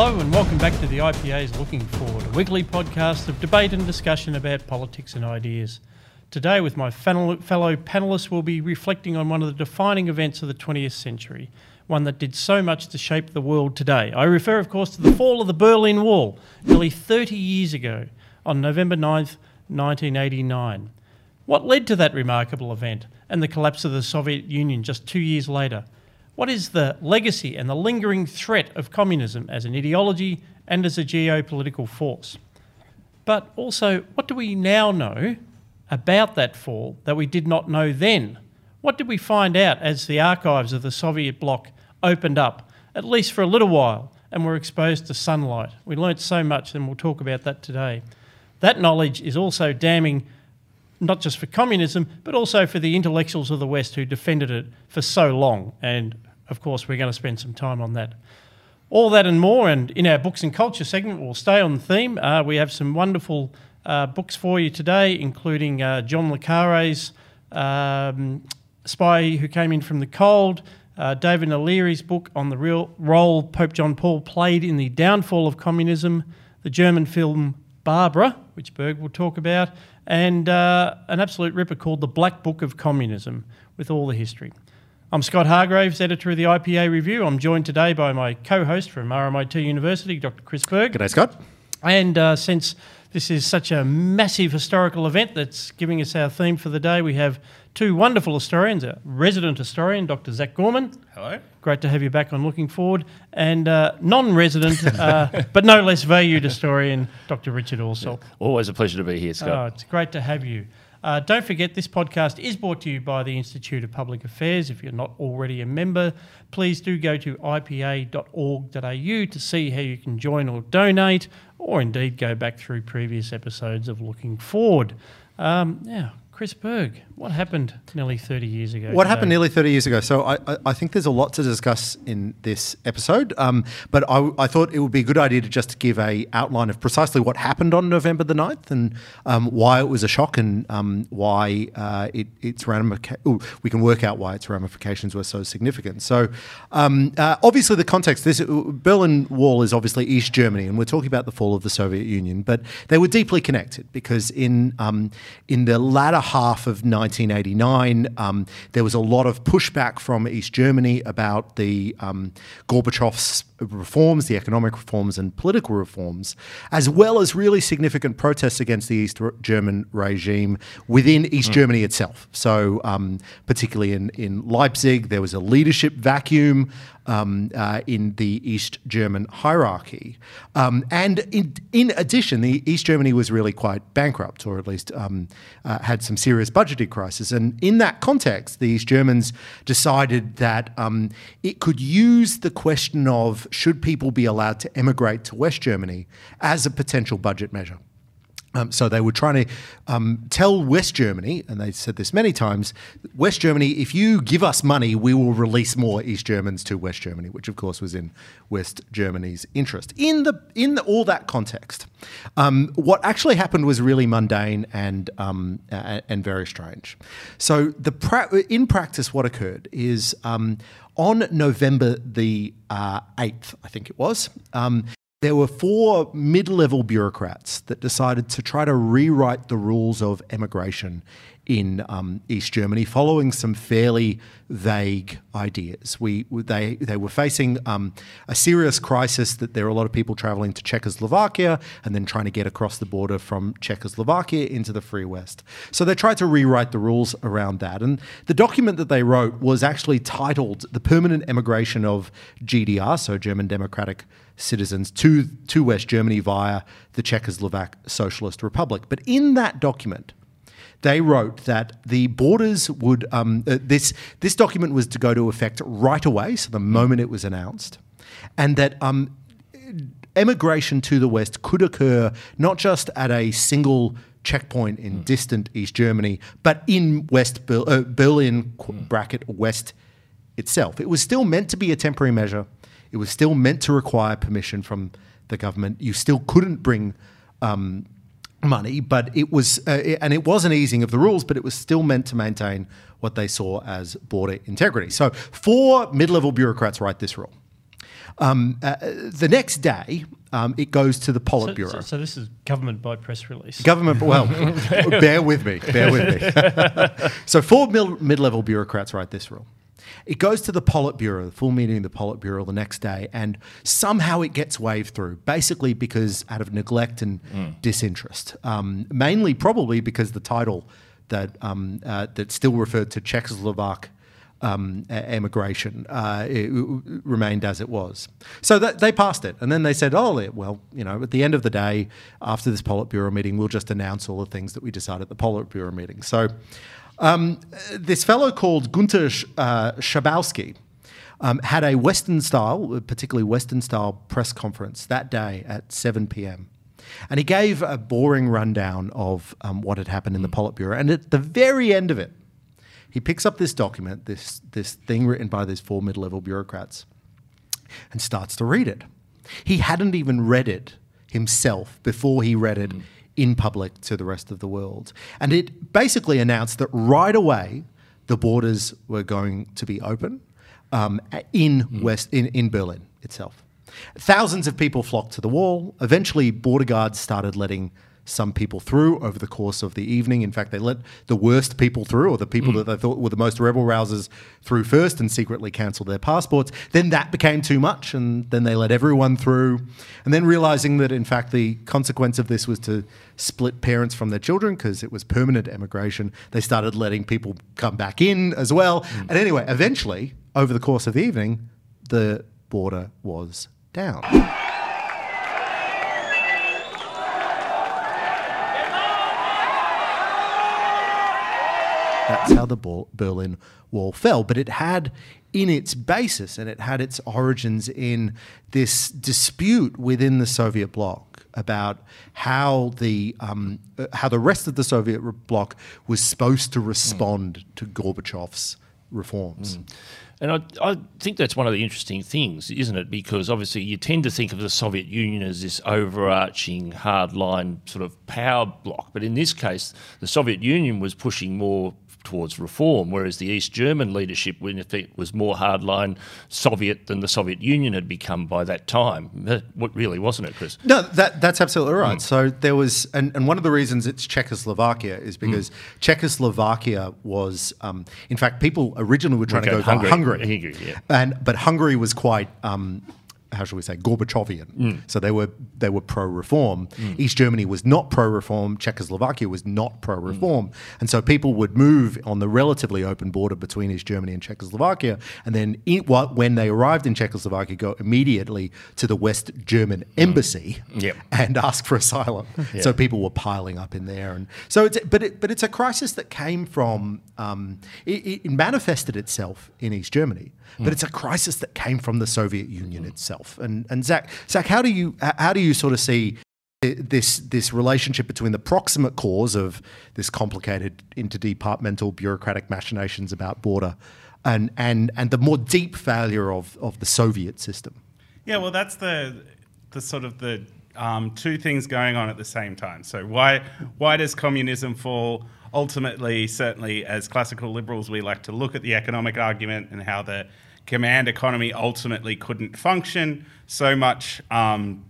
Hello and welcome back to the IPA's Looking Forward, a weekly podcast of debate and discussion about politics and ideas. Today, with my fellow panellists, we'll be reflecting on one of the defining events of the 20th century, one that did so much to shape the world today. I refer, of course, to the fall of the Berlin Wall nearly 30 years ago on November 9th, 1989. What led to that remarkable event and the collapse of the Soviet Union just two years later? What is the legacy and the lingering threat of communism as an ideology and as a geopolitical force? But also, what do we now know about that fall that we did not know then? What did we find out as the archives of the Soviet bloc opened up, at least for a little while, and were exposed to sunlight? We learnt so much, and we'll talk about that today. That knowledge is also damning not just for communism, but also for the intellectuals of the West who defended it for so long. And of course, we're going to spend some time on that. All that and more, and in our books and culture segment, we'll stay on the theme. Uh, we have some wonderful uh, books for you today, including uh, John Le Carre's um, Spy Who Came In From the Cold, uh, David Naglieri's book on the real role Pope John Paul played in the downfall of communism, the German film Barbara, which Berg will talk about, and uh, an absolute ripper called The Black Book of Communism, with all the history. I'm Scott Hargreaves, editor of the IPA Review. I'm joined today by my co host from RMIT University, Dr. Chris Berg. G'day, Scott. And uh, since this is such a massive historical event that's giving us our theme for the day, we have two wonderful historians a resident historian, Dr. Zac Gorman. Hello. Great to have you back on Looking Forward. And uh, non resident, uh, but no less valued historian, Dr. Richard Allsop. Always a pleasure to be here, Scott. Oh, it's great to have you. Uh, don't forget, this podcast is brought to you by the Institute of Public Affairs. If you're not already a member, please do go to ipa.org.au to see how you can join or donate, or indeed go back through previous episodes of Looking Forward. Um, now, Chris Berg, what happened nearly 30 years ago? What today? happened nearly 30 years ago? So I, I, think there's a lot to discuss in this episode, um, but I, I, thought it would be a good idea to just give a outline of precisely what happened on November the 9th and um, why it was a shock and um, why uh, it, its ramifications, we can work out why its ramifications were so significant. So um, uh, obviously the context, this Berlin Wall is obviously East Germany, and we're talking about the fall of the Soviet Union, but they were deeply connected because in, um, in the latter half of 1989, um, there was a lot of pushback from East Germany about the um, Gorbachev's reforms, the economic reforms and political reforms, as well as really significant protests against the East German regime within East mm. Germany itself. So, um, particularly in, in Leipzig, there was a leadership vacuum um, uh, in the East German hierarchy. Um, and in, in addition, the East Germany was really quite bankrupt, or at least um, uh, had some serious budgetary crisis. And in that context, the East Germans decided that um, it could use the question of should people be allowed to emigrate to West Germany as a potential budget measure. Um, so they were trying to um, tell West Germany, and they said this many times West Germany, if you give us money, we will release more East Germans to West Germany, which of course was in West Germany's interest. In, the, in the, all that context, um, what actually happened was really mundane and, um, and very strange. So, the pra- in practice, what occurred is um, on November the uh, 8th, I think it was, um, there were four mid level bureaucrats that decided to try to rewrite the rules of emigration in um, East Germany, following some fairly vague ideas. We they they were facing um, a serious crisis that there are a lot of people traveling to Czechoslovakia and then trying to get across the border from Czechoslovakia into the Free West. So they tried to rewrite the rules around that, and the document that they wrote was actually titled "The Permanent Emigration of GDR," so German Democratic citizens to to West Germany via the Czechoslovak Socialist Republic. But in that document, they wrote that the borders would um, uh, this this document was to go to effect right away, so the moment it was announced, and that um, emigration to the west could occur not just at a single checkpoint in mm. distant East Germany, but in West Ber- uh, Berlin mm. bracket West itself. It was still meant to be a temporary measure. It was still meant to require permission from the government. You still couldn't bring um, money, but it was, uh, and it was an easing of the rules, but it was still meant to maintain what they saw as border integrity. So, four mid level bureaucrats write this rule. Um, uh, the next day, um, it goes to the So, Politburo. so, so this is government by press release. Government, well, bear with me, bear with me. so, four mid level bureaucrats write this rule. It goes to the Politburo, the full meeting of the Politburo the next day, and somehow it gets waved through, basically because out of neglect and disinterest. Um, mainly, probably because the title that, um, uh, that still referred to Czechoslovak um, emigration uh, it, w- remained as it was. So that, they passed it, and then they said, "Oh, well, you know, at the end of the day, after this Politburo meeting, we'll just announce all the things that we decided at the Politburo meeting." So um, this fellow called Gunter Sh- uh, Schabowski. Um, had a Western style, particularly Western style press conference that day at 7 p.m. And he gave a boring rundown of um, what had happened in the Politburo. And at the very end of it, he picks up this document, this, this thing written by these four mid level bureaucrats, and starts to read it. He hadn't even read it himself before he read it in public to the rest of the world. And it basically announced that right away the borders were going to be open um, in, West, in, in Berlin itself. Thousands of people flocked to the wall. Eventually, border guards started letting some people through over the course of the evening. In fact, they let the worst people through, or the people mm. that they thought were the most rebel rousers through first and secretly cancelled their passports. Then that became too much, and then they let everyone through. And then realizing that, in fact, the consequence of this was to split parents from their children because it was permanent emigration, they started letting people come back in as well. Mm. And anyway, eventually, over the course of the evening, the border was down. That's how the Berlin Wall fell. But it had in its basis and it had its origins in this dispute within the Soviet bloc about how the um, uh, how the rest of the Soviet bloc was supposed to respond to Gorbachev's reforms. And I, I think that's one of the interesting things, isn't it? Because obviously you tend to think of the Soviet Union as this overarching hardline sort of power bloc. But in this case, the Soviet Union was pushing more towards reform, whereas the East German leadership, in effect, was more hardline Soviet than the Soviet Union had become by that time. That- What really wasn't it, Chris? No, that that's absolutely right. So there was, and, and one of the reasons it's Czechoslovakia is because Czechoslovakia was, um, in fact, people originally were trying to go Hungary. Hungary, Hungary, yeah. and but Hungary was quite. Um, how shall we say Gorbachevian? Mm. So they were they were pro reform. East Germany was not pro reform. Czechoslovakia was not pro reform, Mm. and so people would move on the relatively open border between East Germany and Czechoslovakia, and then in, what, when they arrived in Czechoslovakia, go immediately to the West German embassy Mm. Yep. and ask for asylum. So people were piling up in there, and so it's but it, but it's a crisis that came from um, it, it manifested itself in East Germany, but it's a crisis that came from the Soviet Union itself. And and Zac, Zac, how do you how do you sort of see this this relationship between the proximate cause of this complicated interdepartmental bureaucratic machinations about border and and and the more deep failure of of the Soviet system? Yeah, well, that's the the sort of the um, two things going on at the same time. So why why does communism fall? Ultimately, certainly as classical liberals, we like to look at the economic argument and how the command economy ultimately couldn't function so much um,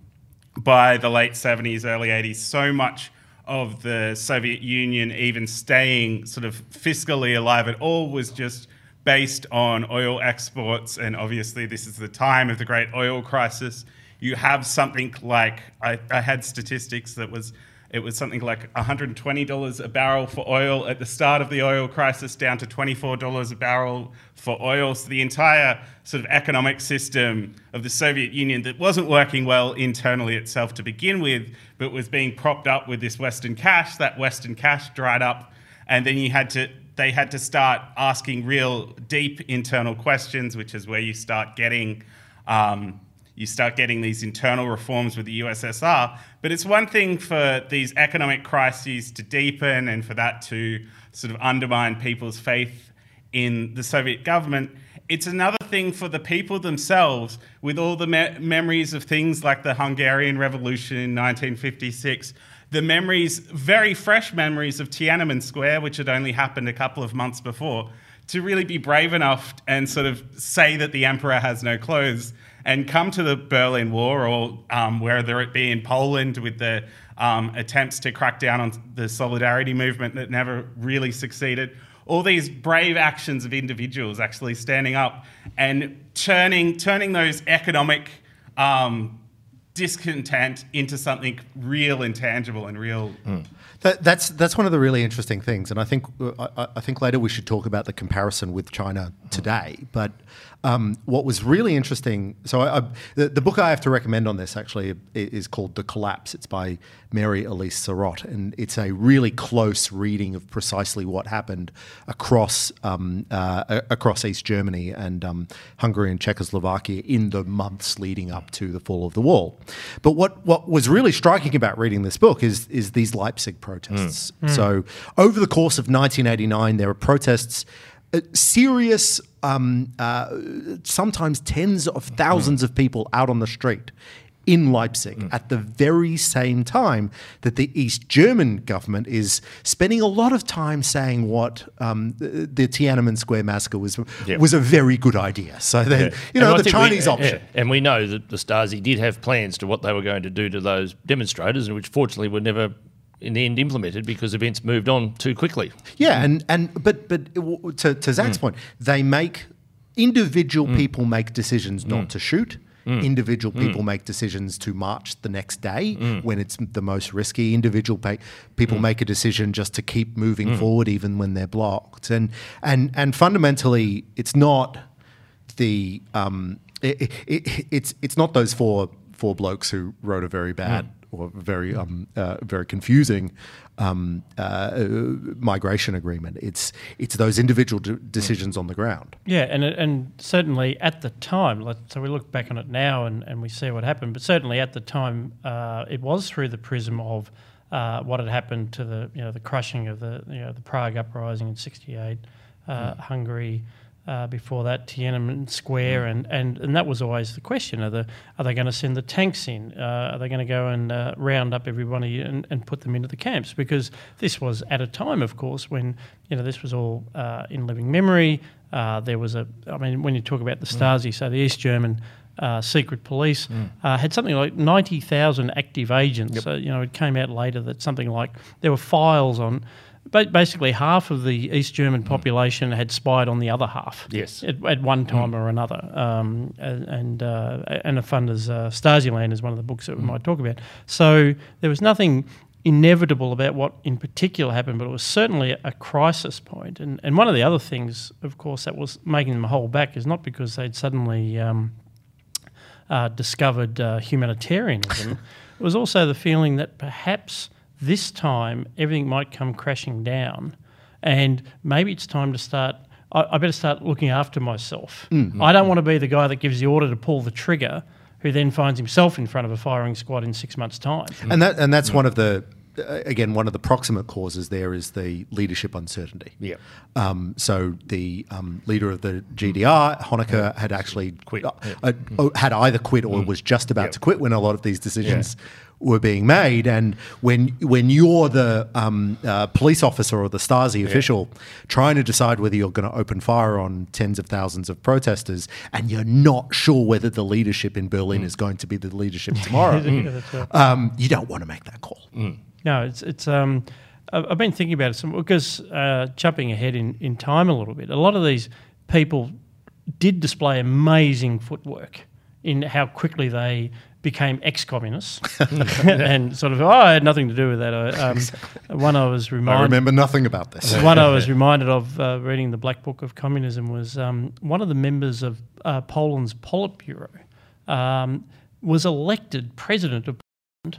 by the late 70s, early 80s. So much of the Soviet Union even staying sort of fiscally alive at all was just based on oil exports, and obviously this is the time of the great oil crisis. You have something like I, I had statistics that was it was something like $120 a barrel for oil at the start of the oil crisis, down to $24 a barrel for oil. So the entire sort of economic system of the Soviet Union that wasn't working well internally itself to begin with, but was being propped up with this Western cash. That Western cash dried up, and then you had to they had to start asking real deep internal questions, which is where you start getting um, you start getting these internal reforms with the USSR. But it's one thing for these economic crises to deepen and for that to sort of undermine people's faith in the Soviet government. It's another thing for the people themselves, with all the me- memories of things like the Hungarian Revolution in 1956, the memories, very fresh memories of Tiananmen Square, which had only happened a couple of months before, to really be brave enough and sort of say that the emperor has no clothes and come to the Berlin Wall or um, whether it be in Poland with the um, attempts to crack down on the solidarity movement that never really succeeded. All these brave actions of individuals actually standing up and turning turning those economic um, discontent into something real and tangible and real. Mm. That, that's that's one of the really interesting things, and I think I, I, think later we should talk about the comparison with China today. But um, what was really interesting, so I, I, the, the, book I have to recommend on this actually is called The Collapse. It's by Mary Elise Sarotte, and it's a really close reading of precisely what happened across um, uh, across East Germany and um, Hungary and Czechoslovakia in the months leading up to the fall of the wall. But what what was really striking about reading this book is is these Leipzig protests. Mm. Mm. So over the course of 1989, there were protests serious, um, uh, sometimes tens of thousands of people out on the street in Leipzig mm. at the very same time that the East German government is spending a lot of time saying what um, the, the, Tiananmen Square massacre was yep. was a very good idea. So then, yeah. you know, and the Chinese we, option. Yeah. And we know that the Stasi did have plans to what they were going to do to those demonstrators, and which fortunately were never in the end implemented because events moved on too quickly. Yeah, and and but but to, to Zac's mm. point, they make individual mm. people make decisions not mm. to shoot. Mm. Individual mm. people make decisions to march the next day mm. when it's the most risky. Individual pay, people make a decision just to keep moving forward even when they're blocked. And and and fundamentally, it's not the um, it, it, it's it's not those four four blokes who wrote a very bad or very um, uh, very confusing um, uh, migration agreement. It's it's those individual d- decisions on the ground. Yeah, and and certainly at the time, so we look back on it now and, and we see what happened. But certainly at the time, uh, it was through the prism of uh, what had happened to the you know the crushing of the you know the Prague uprising in '68, uh, mm. Hungary. Uh, before that, Tiananmen Square, mm. and, and, and that was always the question: Are the are they going to send the tanks in? Uh, are they going to go and uh, round up everybody and, and put them into the camps? Because this was at a time, of course, when you know this was all uh, in living memory. Uh, there was a, I mean, when you talk about the. Stasi, mm. so the East German uh, secret police mm. uh, had something like 90,000 active agents. Yep. So, you know, it came out later that something like there were files on basically half of the East German hmm. population had spied on the other half. Yes, at, at one hmm. time mm. or another. Um, and uh, Anna Funder's uh, Stasiland is one of the books that we mm. might talk about. So there was nothing inevitable about what in particular happened, but it was certainly a crisis point. And and one of the other things, of course, that was making them hold back is not because they'd suddenly um, uh, discovered uh, humanitarianism. it was also the feeling that perhaps this time, everything might come crashing down, and maybe it's time to start. I, I better start looking after myself. Mm-hmm. I don't want to be the guy that gives the order to pull the trigger, who then finds himself in front of a firing squad in six months' time. And that and that's mm-hmm. one of the uh, again, one of the proximate causes there is the leadership uncertainty. Yeah. Um, so the um, leader of the GDR, Honecker, had actually quit, uh, uh, uh, had either quit or mm. was just about yep. to quit when a lot of these decisions yeah were being made. And when when you're the um, uh, police officer or the Stasi yeah. official trying to decide whether you're going to open fire on tens of thousands of protesters, and you're not sure whether the leadership in Berlin mm. is going to be the leadership tomorrow, yeah, um, you don't want to make that call. Mm. No, it's it's. Um, I've been thinking about it because uh, jumping ahead in, in time a little bit, a lot of these people did display amazing footwork in how quickly they became ex-communists and sort of oh, I had nothing to do with that. I, um, exactly. One I was reminded. I remember nothing about this. one I was reminded of uh, reading the Black Book of Communism was um, one of the members of uh, Poland's Politburo um, was elected president of Poland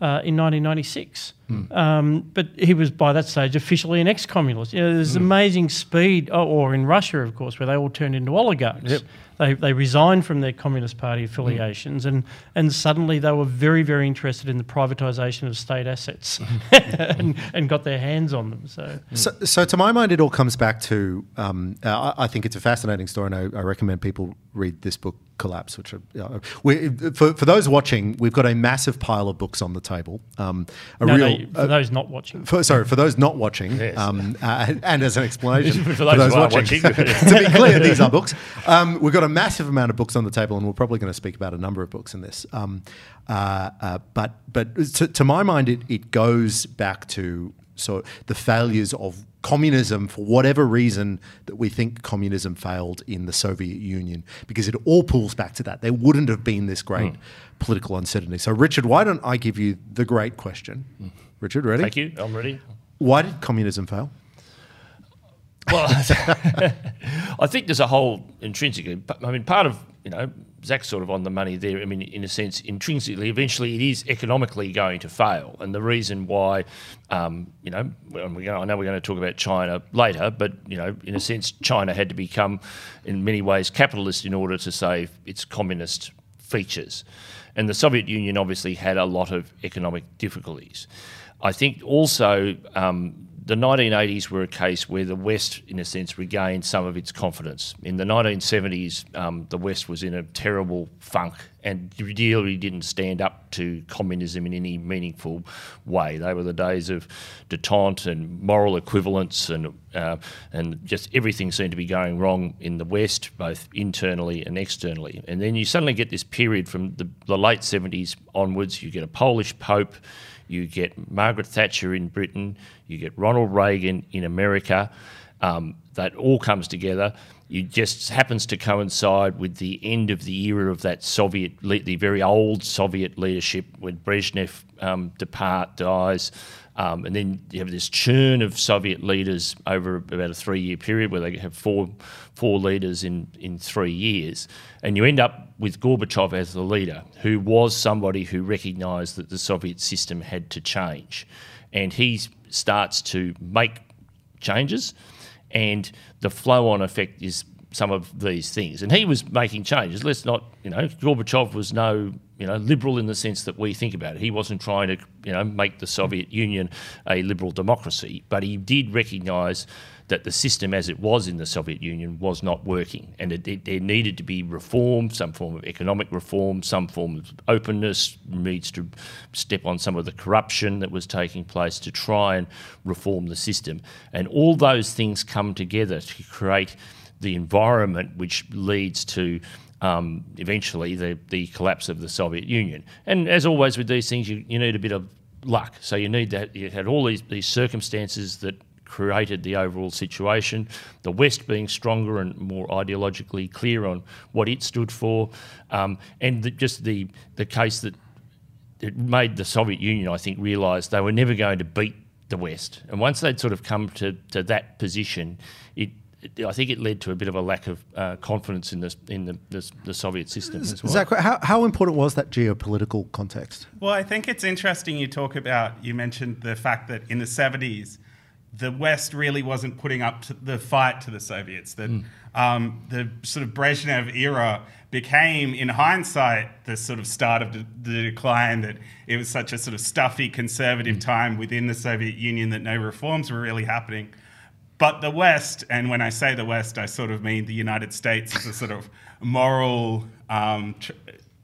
uh, in 1996. Mm. Um, but he was by that stage officially an ex-communist. You know, there's mm. amazing speed, oh, or in Russia, of course, where they all turned into oligarchs. Yep. They, they resigned from their Communist Party affiliations, mm. and, and suddenly they were very, very interested in the privatisation of state assets and, and got their hands on them. So, so, so, to my mind, it all comes back to um, uh, I think it's a fascinating story, and I, I recommend people read this book collapse. Which are, uh, we, for, for those watching, we've got a massive pile of books on the table. Um, a no, real. you, for those not watching. For, sorry, for those not watching, Yes. um, uh, and as an explanation For those who are watching. to be clear, these are books. Um, we've got a massive amount of books on the table, and we're probably going to speak about a number of books in this. Um, uh, uh, but but to, to my mind, it, it goes back to so the failures of communism for whatever reason that we think communism failed in the Soviet Union, because it all pulls back to that. There wouldn't have been this great hmm. political uncertainty. So, Richard, why don't I give you the great question? Hmm. Richard, ready? Thank you. I'm ready. Why did communism fail? Well, I think there's a whole intrinsic. I mean, part of you know Zac's sort of on the money there. I mean, in a sense, intrinsically, eventually, it is economically going to fail, and the reason why, um, you know, going, I know we're going to talk about China later, but you know, in a sense, China had to become, in many ways, capitalist in order to save its communist features, and the Soviet Union obviously had a lot of economic difficulties. I think also um, the 1980s were a case where the West, in a sense, regained some of its confidence. In the 1970s, um, the West was in a terrible funk and really didn't stand up to communism in any meaningful way. They were the days of detente and moral equivalence, and uh, and just everything seemed to be going wrong in the West, both internally and externally. And then you suddenly get this period from the, the late 70s onwards. You get a Polish pope you get Margaret Thatcher in Britain, you get Ronald Reagan in America. Um, that all comes together. It just happens to coincide with the end of the era of that Soviet, the very old Soviet leadership when Brezhnev um, depart dies, um, and then you have this churn of Soviet leaders over about a three-year period where they have four four leaders in in three years, and you end up with Gorbachev as the leader, who was somebody who recognised that the Soviet system had to change, and he starts to make changes, and the flow-on effect is some of these things. And he was making changes. Let's not, you know, Gorbachev was no, you know, liberal in the sense that we think about it. He wasn't trying to, you know, make the Soviet Union a liberal democracy, but he did recognise that the system as it was in the Soviet Union was not working, and it, it, there needed to be reform, some form of economic reform, some form of openness, needs to step on some of the corruption that was taking place to try and reform the system. And all those things come together to create the environment which leads to um, eventually the, the collapse of the Soviet Union. And as always with these things, you, you need a bit of luck. So you need that. You had all these, these circumstances that created the overall situation. The West being stronger and more ideologically clear on what it stood for, um, and the, just the the case that it made the Soviet Union, I think, realise they were never going to beat the West. And once they'd sort of come to, to that position, it, it I think it led to a bit of a lack of uh, confidence in the in the, the, the Soviet system as well. Zac, how, how important was that geopolitical context? Well, I think it's interesting you talk about, you mentioned the fact that in the 70s, the West really wasn't putting up to the fight to the Soviets. That um, the sort of Brezhnev era became, in hindsight, the sort of start of the, the decline. That it was such a sort of stuffy conservative time within the Soviet Union that no reforms were really happening. But the West, and when I say the West, I sort of mean the United States as a sort of moral um, tr-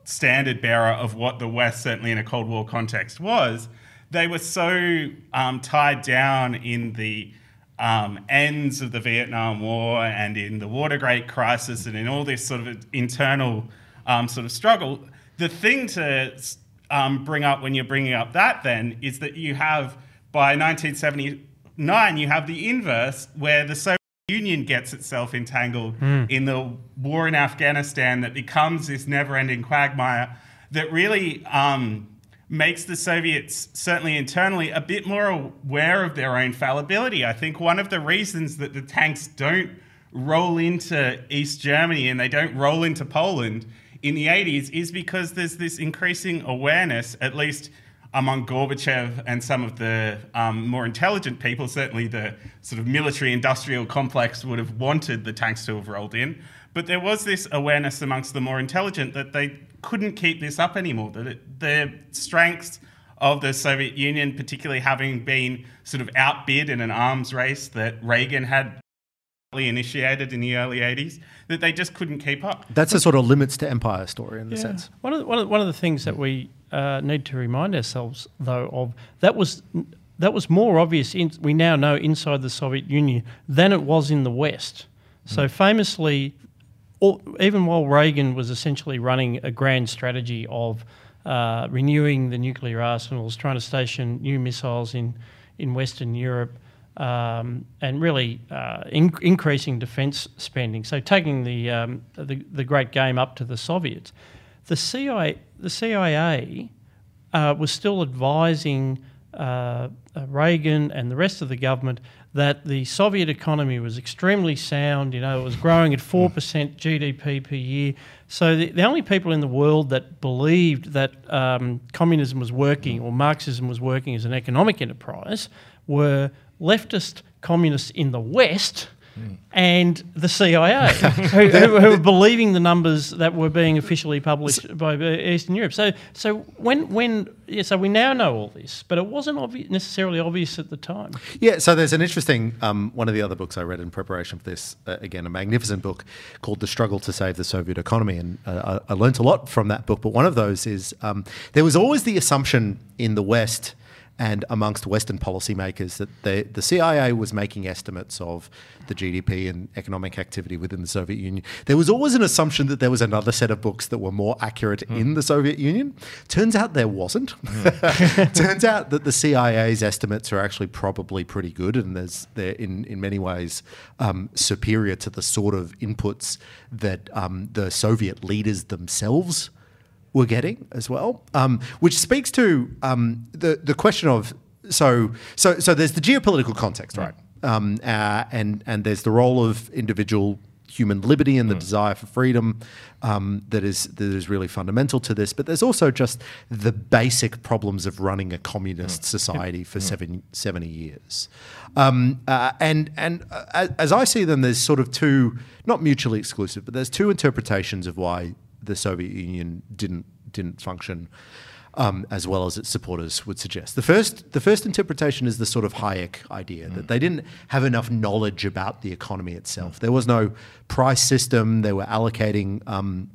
standard bearer of what the West, certainly in a Cold War context, was. They were so um, tied down in the um, ends of the Vietnam War and in the Watergate crisis and in all this sort of internal um, sort of struggle. The thing to um, bring up when you're bringing up that then is that you have by 1979 you have the inverse where the Soviet Union gets itself entangled in the war in Afghanistan that becomes this never-ending quagmire that really um, makes the Soviets, certainly internally, a bit more aware of their own fallibility. I think one of the reasons that the tanks don't roll into East Germany and they don't roll into Poland in the 80s is because there's this increasing awareness, at least among Gorbachev and some of the um, more intelligent people, certainly the sort of military industrial complex would have wanted the tanks to have rolled in. But there was this awareness amongst the more intelligent that they couldn't keep this up anymore, that it, the strengths of the Soviet Union, particularly having been sort of outbid in an arms race that Reagan had initiated in the early 80s, that they just couldn't keep up. That's a sort of limits to empire story in the Yeah. sense. One of, the, one, of, the- one of the things that we uh, need to remind ourselves, though, of that was that was more obvious. In, we now know inside the Soviet Union than it was in the West. So famously, all, even while Reagan was essentially running a grand strategy of uh, renewing the nuclear arsenals, trying to station new missiles in in Western Europe. Um, and really uh, in, increasing defence spending, so taking the, um, the the great game up to the Soviets, the CIA the CIA uh, was still advising uh, uh, Reagan and the rest of the government that the Soviet economy was extremely sound. You know, it was growing at 4% GDP per year. So the, the only people in the world that believed that um, communism was working or Marxism was working as an economic enterprise were leftist communists in the West and the CIA, who, who, who were believing the numbers that were being officially published by Eastern Europe. So, so when, when, yeah, so we now know all this, but it wasn't obvi- necessarily obvious at the time. Yeah, so there's an interesting um, one of the other books I read in preparation for this. Uh, again, a magnificent book called "The Struggle to Save the Soviet Economy," and uh, I, I learned a lot from that book. But one of those is um, there was always the assumption in the West and amongst Western policymakers that the, the CIA was making estimates of the GDP and economic activity within the Soviet Union. There was always an assumption that there was another set of books that were more accurate in the Soviet Union. Turns out there wasn't. Turns out that the CIA's estimates are actually probably pretty good, and there's they're in in many ways um, superior to the sort of inputs that um, the Soviet leaders themselves were getting as well, um, which speaks to um, the the question of so so so there's the geopolitical context, right? Um, uh, and and there's the role of individual human liberty and the desire for freedom um, that is that is really fundamental to this. But there's also just the basic problems of running a communist society for seven, 70 years. Um, uh, and and uh, as I see them, there's sort of two, not mutually exclusive, but there's two interpretations of why the Soviet Union didn't didn't function um, as well as its supporters would suggest. The first the first interpretation is the sort of Hayek idea that they didn't have enough knowledge about the economy itself. There was no price system. They were allocating. Um,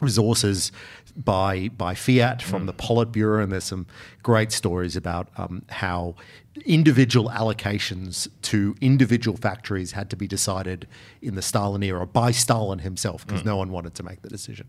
resources by by fiat from the Politburo, and there's some great stories about um, how individual allocations to individual factories had to be decided in the Stalin era by Stalin himself because no one wanted to make the decision.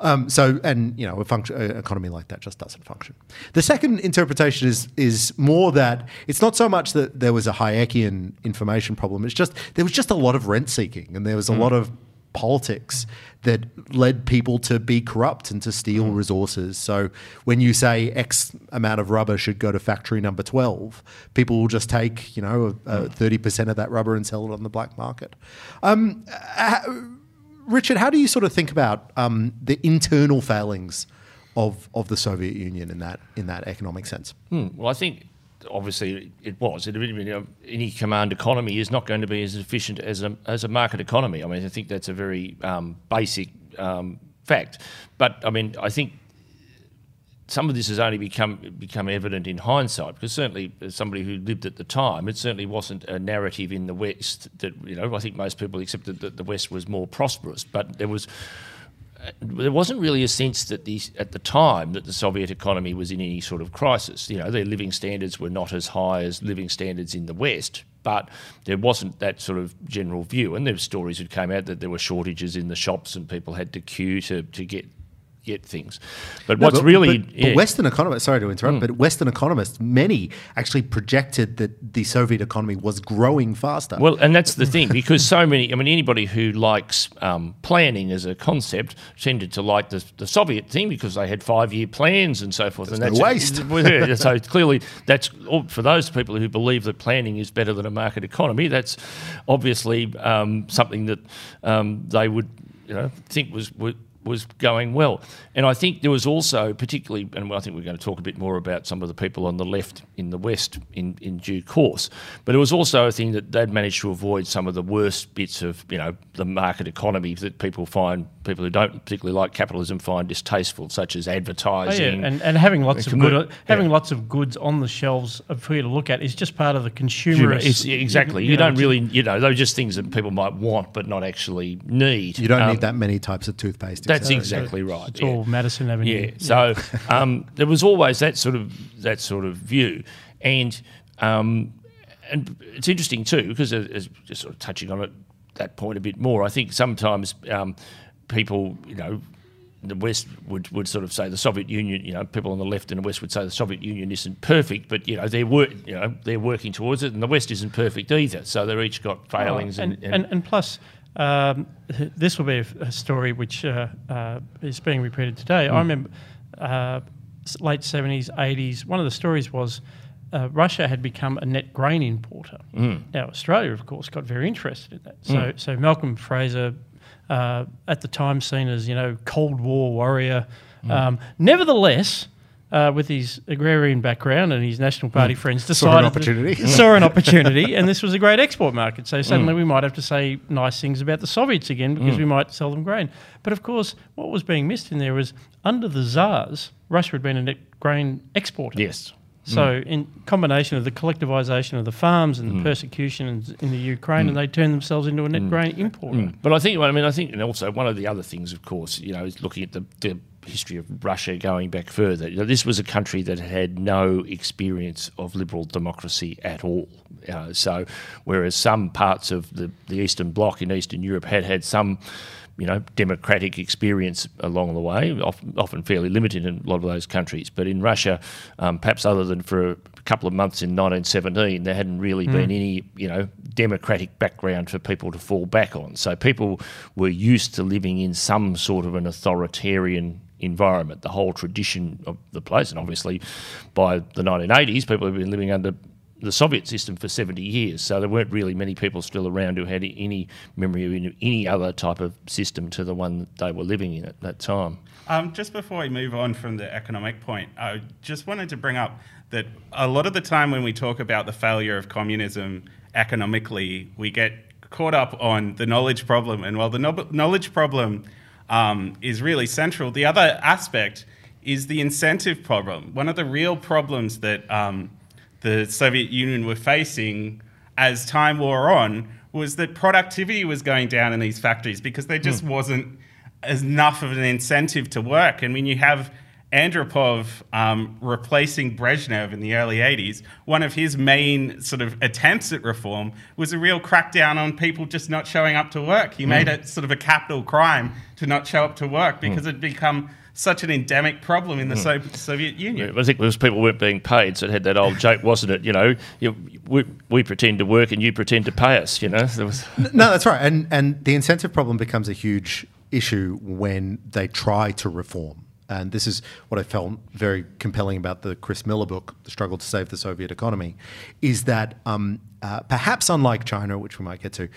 Um, so, and you know, a function, a economy like that just doesn't function. The second interpretation is is more that it's not so much that there was a Hayekian information problem. It's just there was just a lot of rent seeking, and there was a lot of politics that led people to be corrupt and to steal resources. So when you say X amount of rubber should go to factory number 12, people will just take, you know, a, a 30% of that rubber and sell it on the black market. Um, uh, Richard, how do you sort of think about um, the internal failings of, of the Soviet Union in that in that economic sense? Hmm. Well, I think obviously it was. It, you know, any command economy is not going to be as efficient as a, as a market economy. I mean, I think that's a very um, basic um, fact. But I mean, I think some of this has only become become evident in hindsight because certainly as somebody who lived at the time, it certainly wasn't a narrative in the West that you know I think most people accepted that the West was more prosperous, but there was uh, there wasn't really a sense that the at the time that the Soviet economy was in any sort of crisis. You know, their living standards were not as high as living standards in the West, but there wasn't that sort of general view. And there were stories that came out that there were shortages in the shops and people had to queue to, to get get things. But No, what's but- really but, but yeah. Hmm. Western economists, sorry to interrupt, but Western economists, many actually projected that the Soviet economy was growing faster. Well, and that's the thing because so many. I mean, anybody who likes um, planning as a concept tended to like the, the Soviet thing because they had five-year plans and so forth. and no that's waste. Well, yeah, so clearly, that's for those people who believe that planning is better than a market economy. That's obviously um, something that um, they would, you know, think was. was was going well. And I think there was also, particularly, and I think we're going to talk a bit more about some of the people on the left in the West in, in due course, but it was also a thing that they'd managed to avoid some of the worst bits of, you know, the market economy that people find people who don't particularly like capitalism find distasteful, such as Oh, yeah, advertising. and, and having lots of Commer- good, having yeah. lots of goods on the shelves for you to look at is just part of the consumer. It's, exactly. You, don't really, you know, those are just things that people might want but not actually need. You don't Um, need that many types of toothpaste. That's etc. exactly right. It's yeah. all Madison Avenue. Yeah. So um, there was always that sort of that sort of view, and um, and it's interesting too because as, as- just sort of touching on it that point a bit more. I think sometimes um, people, you know. The West would, would sort of say the Soviet Union, you know, people on the left and the West would say the Soviet Union isn't perfect, but you know they're work, you know, they're working towards it, and the West isn't perfect either. So they're each got failings, and, and, and, and plus, um, this will be a, a story which uh, uh, is being repeated today. Hmm. I remember uh, late 70s, 80s, one of the stories was uh, Russia had become a net grain importer. Hmm. Now, Australia, of course, got very interested in that. So, so Malcolm Fraser, uh, at the time seen as, you know, Cold War warrior, Hmm. um, nevertheless, uh, with his agrarian background and his National Party friends, decided Saw an opportunity. saw an opportunity, and this was a great export market. So suddenly we might have to say nice things about the Soviets again because we might sell them grain. But of course, what was being missed in there was under the Tsars, Russia had been a net grain exporter. yes, So mm. in combination of the collectivisation of the farms and the mm. persecution in, the Ukraine, mm. and they turned themselves into a net grain importer. But I think, I mean, I think, and also one of the other things, of course, you know, is looking at the, the history of Russia going back further. You know, this was a country that had no experience of liberal democracy at all. Uh, so, whereas some parts of the, the Eastern Bloc in Eastern Europe had had some, you know, democratic experience along the way, often, fairly limited in a lot of those countries. But in Russia, um, perhaps other than for a couple of months in 1917, there hadn't really been any, you know, democratic background for people to fall back on. So people were used to living in some sort of an authoritarian environment, the whole tradition of the place. And obviously, by the 1980s, people have been living under the Soviet system for 70 years. So there weren't really many people still around who had any memory of any- other type of system to the one that they were living in at that time. Um, just before we move on from the economic point, I just wanted to bring up that a lot of the time when we talk about the failure of communism economically, we get caught up on the knowledge problem. And while the no- knowledge problem um, is really central, the other aspect is the incentive problem. One of the real problems that um, the Soviet Union were facing as time wore on was that productivity was going down in these factories because there just hmm. wasn't enough of an incentive to work. And when you have Andropov um, replacing Brezhnev in the early 80s, one of his main sort of attempts at reform was a real crackdown on people just not showing up to work. He hmm. made it sort of a capital crime to not show up to work because hmm. it had become such an endemic problem in the so- Soviet Union. I think those people weren't being paid, so it had that old joke, wasn't it? You know, you, we, we pretend to work and you pretend to pay us. You know, there was, No, that's right. And and the incentive problem becomes a huge issue when they try to reform. And this is what I felt very compelling about the Chris Miller book, The Struggle to Save the Soviet Economy, is that um, uh, perhaps unlike China, which we might get to,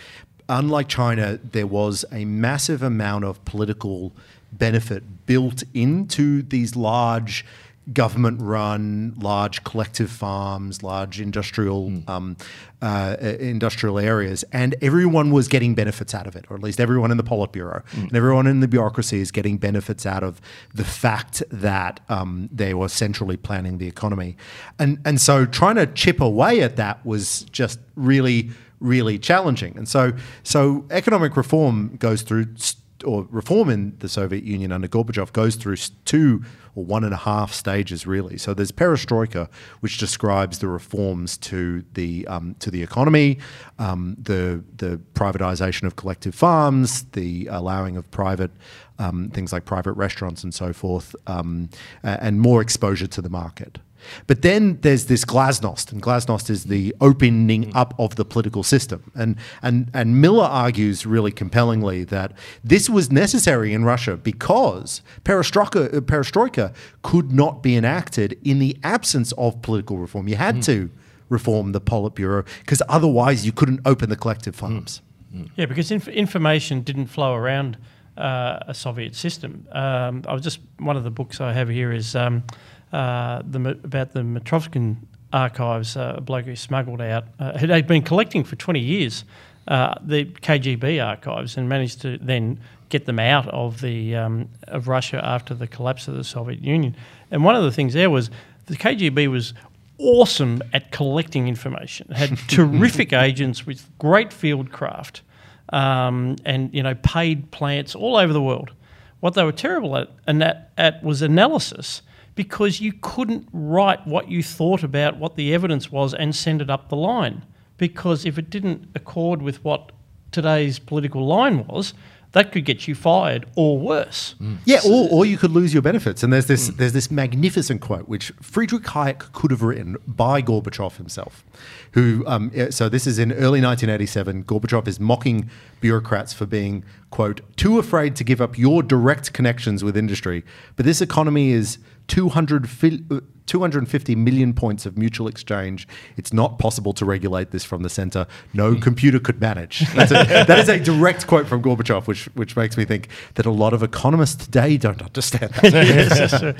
unlike China, there was a massive amount of political benefit built into these large government run large collective farms large industrial um, uh, industrial areas and everyone was getting benefits out of it or at least everyone in the politburo. And everyone in the bureaucracy is getting benefits out of the fact that um, they were centrally planning the economy. And and so trying to chip away at that was just really really challenging. And so so economic reform goes through st- or reform in the Soviet Union under Gorbachev goes through two or one and a half stages really. So there's perestroika, which describes the reforms to the um, to the economy, um, the the privatization of collective farms, the allowing of private um, things like private restaurants and so forth, um, and more exposure to the market. But then there's this glasnost, and glasnost is the opening up of the political system. And, and, and Miller argues really compellingly that this was necessary in Russia because perestroika, uh, perestroika could not be enacted in the absence of political reform. You had to reform the Politburo because otherwise you couldn't open the collective farms. Yeah, because inf- information didn't flow around uh, a Soviet system. Um, I was just one of the books I have here is um, uh, the, about the Mitrokhin archives. Uh, a bloke who smuggled out uh, had had been collecting for twenty years. uh, the KGB archives and managed to then get them out of the um, of Russia after the collapse of the Soviet Union. And one of the things there was the KGB was awesome at collecting information. It had terrific agents with great field craft, um, and you know paid plants all over the world. What they were terrible at and that at was analysis because you couldn't write what you thought about what the evidence was and send it up the line because if it didn't accord with what today's political line was, that could get you fired or worse. Mm. Yeah, or, or you could lose your benefits. And there's this mm. there's this magnificent quote which Friedrich Hayek could have written by Gorbachev himself, who um, uh, so this is in early 1987. Gorbachev is mocking bureaucrats for being quote too afraid to give up your direct connections with industry, but this economy is 200 fil- uh, 250 million points of mutual exchange. It's not possible to regulate this from the center. No computer could manage. That's a, that is a direct quote from Gorbachev, which which makes me think that a lot of economists today don't understand that. Yes, a,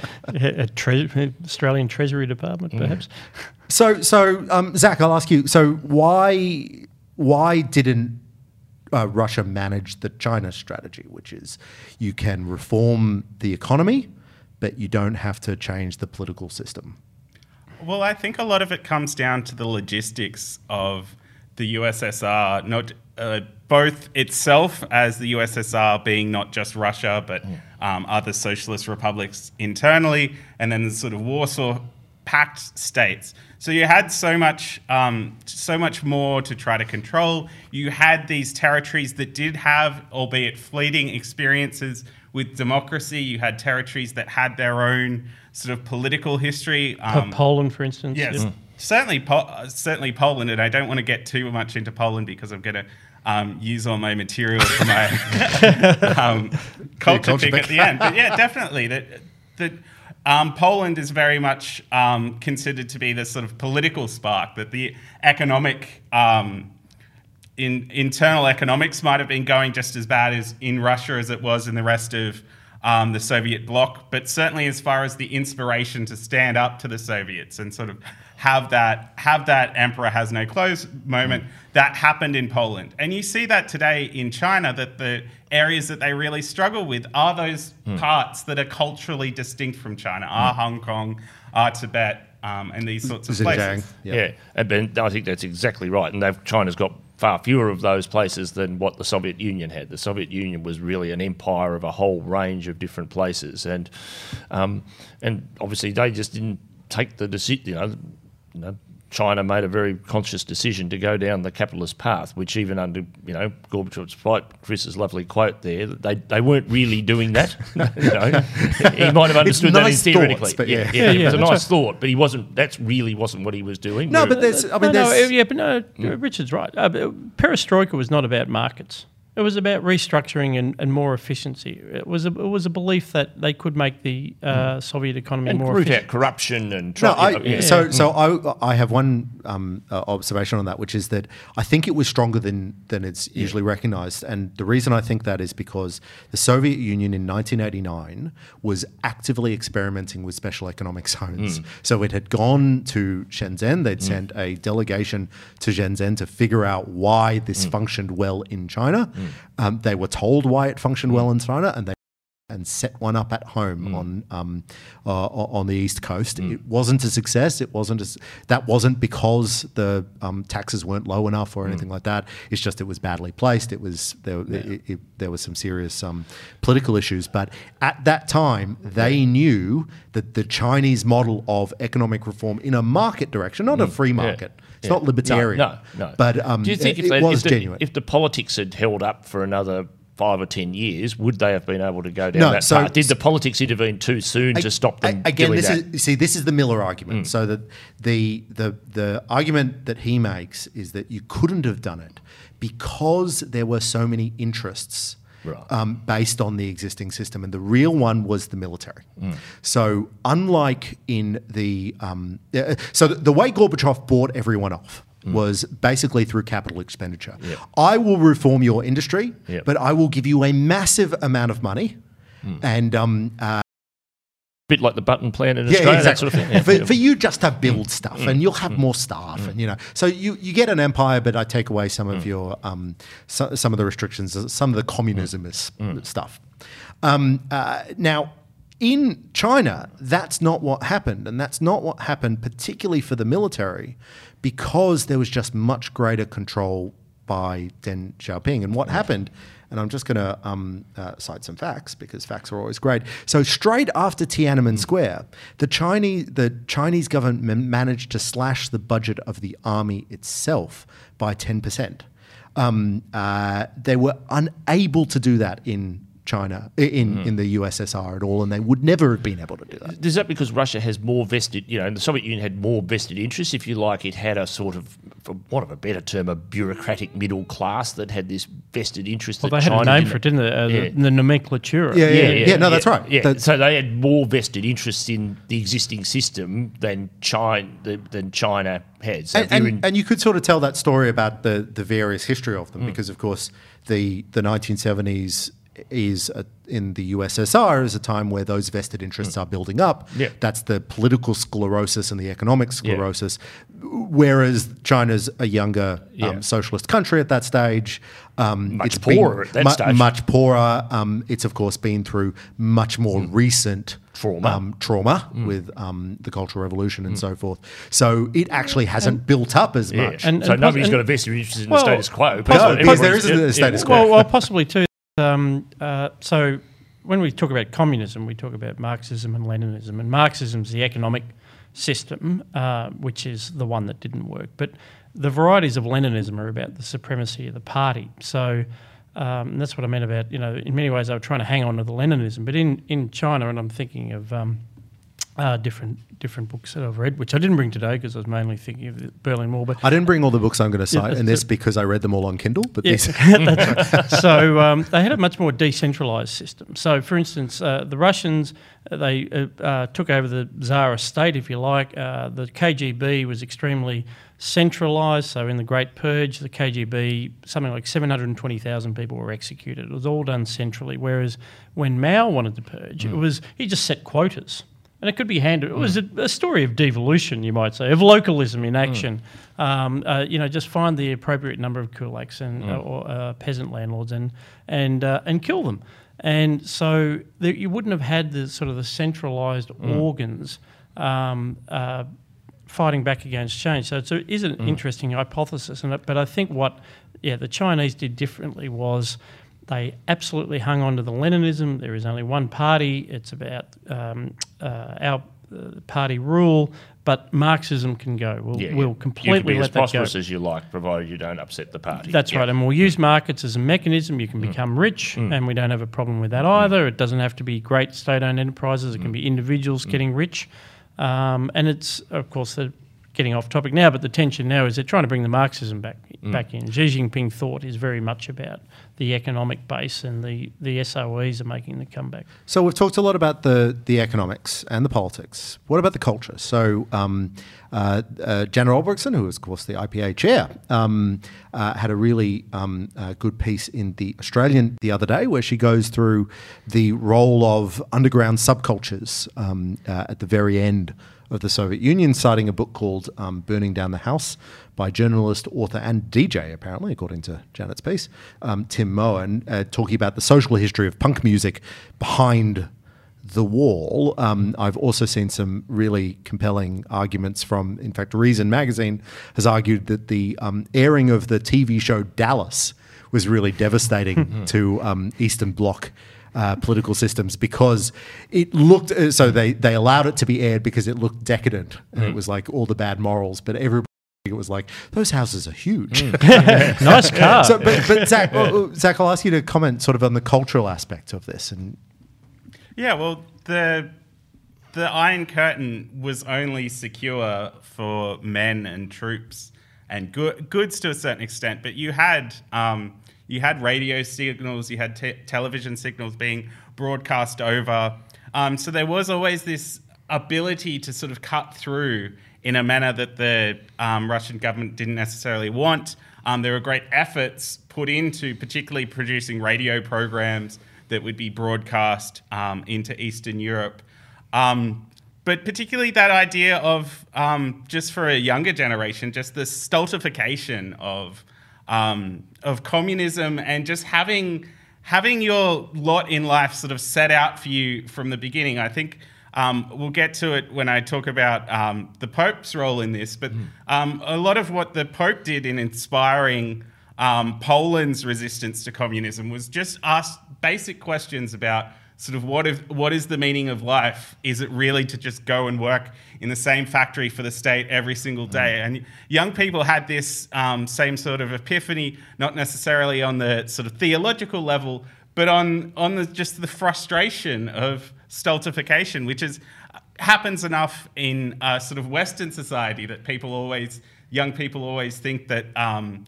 a tre- Australian Treasury Department, perhaps. So, so um, Zac, I'll ask you. So, why why didn't uh, Russia manage the China strategy, which is you can reform the economy, but you don't have to change the political system? Well, I think a lot of it comes down to the logistics of the USSR, not uh, both itself as the USSR being not just Russia, but um, other socialist republics internally, and then the sort of Warsaw Pact states. So you had so much, um, so much more to try to control. You had these territories that did have, albeit fleeting, experiences with democracy. You had territories that had their own sort of political history. Um, Poland, for instance. Yes, yeah. certainly, po- uh, certainly Poland, and I don't want to get too much into Poland because I'm going to um, use all my material for my um, culture, culture pick pick. at the end. But yeah, definitely that that um, Poland is very much um, considered to be the sort of political spark that the economic. In internal economics might have been going just as bad as in Russia as it was in the rest of um, the Soviet bloc, but certainly as far as the inspiration to stand up to the Soviets and sort of have that have that emperor has no clothes moment that happened in Poland, and you see that today in China that the areas that they really struggle with are those parts that are culturally distinct from China, are Hong Kong, are Tibet, um, and these sorts of Xinjiang. places. Yeah, and ben, I think that's exactly right. And they've, China's got far fewer of those places than what the Soviet Union had. The Soviet Union was really an empire of a whole range of different places, and um, and obviously they just didn't take the decision. You know, you know, China made a very conscious decision to go down the capitalist path, which even under you know Gorbachev's fight, Chris's lovely quote there, they they weren't really doing that. you know, he might have understood that nice in theoretically. thoughts, but yeah, yeah. yeah, Yeah, it was a that's nice thought, but he wasn't. That's really wasn't what he was doing. No, but there's. I mean, no, no, yeah, but no, Richard's right. Uh, perestroika was not about markets. It was about restructuring and, and more efficiency. It was a, it was a belief that they could make the uh, Soviet economy and more root efficient. out corruption and No, I, you yeah. so so I I have one um, uh, observation on that, which is that I think it was stronger than than it's usually recognised, and the reason I think that is because the Soviet Union in 1989 was actively experimenting with special economic zones. So it had gone to Shenzhen, they'd sent a delegation to Shenzhen to figure out why this functioned well in China. Um, they were told why it functioned well in China, and they and set one up at home on um, uh, on the east coast. It wasn't a success. It wasn't as that wasn't because the um, taxes weren't low enough or anything like that. It's just it was badly placed. It was there. It, it, there was some serious um, political issues. But at that time, they knew that the Chinese model of economic reform in a market direction, not a free market. It's Yeah. not libertarian. No, no. no. But um, do you think it, if, they, it was if, the, genuine? if the politics had held up for another five or ten years, would they have been able to go down No, that so- path? Did the politics intervene too soon to stop them A- again, this that? Mm. is see, this is the Miller argument. So that the the the argument that he makes is that you couldn't have done it because there were so many interests. Right. Um, based on the existing system, and the real one was the military. Mm. So, unlike in the um, uh, so the, the way Gorbachev bought everyone off Mm. was basically through capital expenditure. I will reform your industry, Yep. but I will give you a massive amount of money, and um, uh, bit like the Button plan in Australia, that sort of thing. Yeah. For, for you just to build stuff, and you'll have more staff, and you know, so you, you get an empire, but I take away some of your um, so, some of the restrictions, some of the communism is stuff. Um, uh, now, in China, that's not what happened, and that's not what happened, particularly for the military, because there was just much greater control by Deng Xiaoping. And what happened? And I'm just going to um, uh, cite some facts because facts are always great. So straight after Tiananmen Square, the Chinese the Chinese government ma- managed to slash the budget of the army itself by ten percent. Um, uh, they were unable to do that in China, i- in in the USSR at all, and they would never have been able to do that. Is that because Russia has more vested, you know, and the Soviet Union had more vested interests, if you like? It had a sort of, for want of a better term, a bureaucratic middle class that had this vested interest. Well, that they had China a name for it, didn't they? Uh, Yeah. the, the nomenklatura. Yeah, yeah, yeah. no, that's right. Yeah, That- so they had more vested interests in the existing system than China than China had. So and, you're and, in- and you could sort of tell that story about the, the various history of them Mm. because, of course, the, the 1970s is a, in the USSR is a time where those vested interests are building up. Mm. Yeah. That's the political sclerosis and the economic Yeah. sclerosis. Whereas China's a younger Yeah. um, socialist country at that stage. Um, Much been poorer at that mu- stage. Much poorer. Um, it's, of course, been through much more recent Mm. Trauma. Mm. um, trauma with um, the Cultural Revolution and so forth. So it actually hasn't built up as yeah. much. And- so and nobody's pos- got a vested interest in Well, the status quo. No, because there isn't a status quo. Well, well, possibly too. Um, uh, so when we talk about communism, we talk about Marxism and Leninism, and Marxism is the economic system, uh, which is the one that didn't work. But the varieties of Leninism are about the supremacy of the party. So. Um, that's what I meant about, you know, in many ways they were trying to hang on to the Leninism. But in, in China, and I'm thinking of um, uh, different different books that I've read, which I didn't bring today because I was mainly thinking of the Berlin Wall. But I didn't bring all the books I'm going to cite and that's because I read them all on Kindle. But Yeah, these, that's right. So um, they had a much more decentralized system. So, for instance, uh, the Russians uh, they uh, uh, took over the Tsar state, if you like. Uh, the KGB was extremely centralized. So, in the Great Purge, the KGB something like seven hundred and twenty thousand people were executed. It was all done centrally. Whereas when Mao wanted to purge, it was he just set quotas. And it could be handled. It was a, a story of devolution, you might say, of localism in action. Um, uh, you know, just find the appropriate number of kulaks and uh, or uh, peasant landlords and and uh, and kill them. And so there, you wouldn't have had the sort of the centralised organs um, uh, fighting back against change. So it's a, is an interesting hypothesis. And but I think what yeah the Chinese did differently was they absolutely hung on to the Leninism. There is only one party. It's about um, uh, our uh, party rule, but Marxism can go. We'll, Yeah, we'll yeah. you completely can be as let that go. prosperous as you like, provided you don't upset the party. That's Yeah. right, and we'll use markets as a mechanism. You can Mm. become rich, and we don't have a problem with that either. It doesn't have to be great state-owned enterprises. It can Mm. be individuals getting rich, um, and it's of course the getting off topic now, but the tension now is they're trying to bring the Marxism back Mm. back in. Xi Jinping thought is very much about the economic base, and the the SOEs are making the comeback. So we've talked a lot about the the economics and the politics. What about the culture? So um, uh, uh, Janet Albrechtsen, who is of course the IPA chair, um, uh, had a really um, uh, good piece in the Australian the other day, where she goes through the role of underground subcultures um, uh, at the very end of the Soviet Union, citing a book called um, "Burning Down the Haus" by journalist, author, and DJ, apparently, according to Janet's piece, um, Tim Mohr, uh, talking about the social history of punk music behind the wall. Um, I've also seen some really compelling arguments from, in fact, Reason magazine has argued that the um, airing of the TV show Dallas was really devastating to um, Eastern Bloc. Uh, political systems because it looked uh, so they they allowed it to be aired because it looked decadent and it was like all the bad morals but everybody it was like those houses are huge. Nice car. so but, but Zac well, Zac I'll ask you to comment sort of on the cultural aspect of this and Yeah, well, the the Iron Curtain was only secure for men and troops and go- goods to a certain extent, but you had um, you had radio signals, you had te- television signals being broadcast over, um, so there was always this ability to sort of cut through in a manner that the um, Russian government didn't necessarily want. Um, there were great efforts put into particularly producing radio programs that would be broadcast um, into Eastern Europe. Um, but particularly that idea of um, just for a younger generation, just the stultification of um, of communism and just having having your lot in life sort of set out for you from the beginning. I think um, we'll get to it when I talk about um, the Pope's role in this, but um, a lot of what the Pope did in inspiring um, Poland's resistance to communism was just ask basic questions about sort of what if what is the meaning of life? Is it really to just go and work in the same factory for the state every single day? And young people had this um, same sort of epiphany, not necessarily on the sort of theological level, but on on the, just the frustration of stultification, which is happens enough in uh, sort of Western society that people always young people always think that um,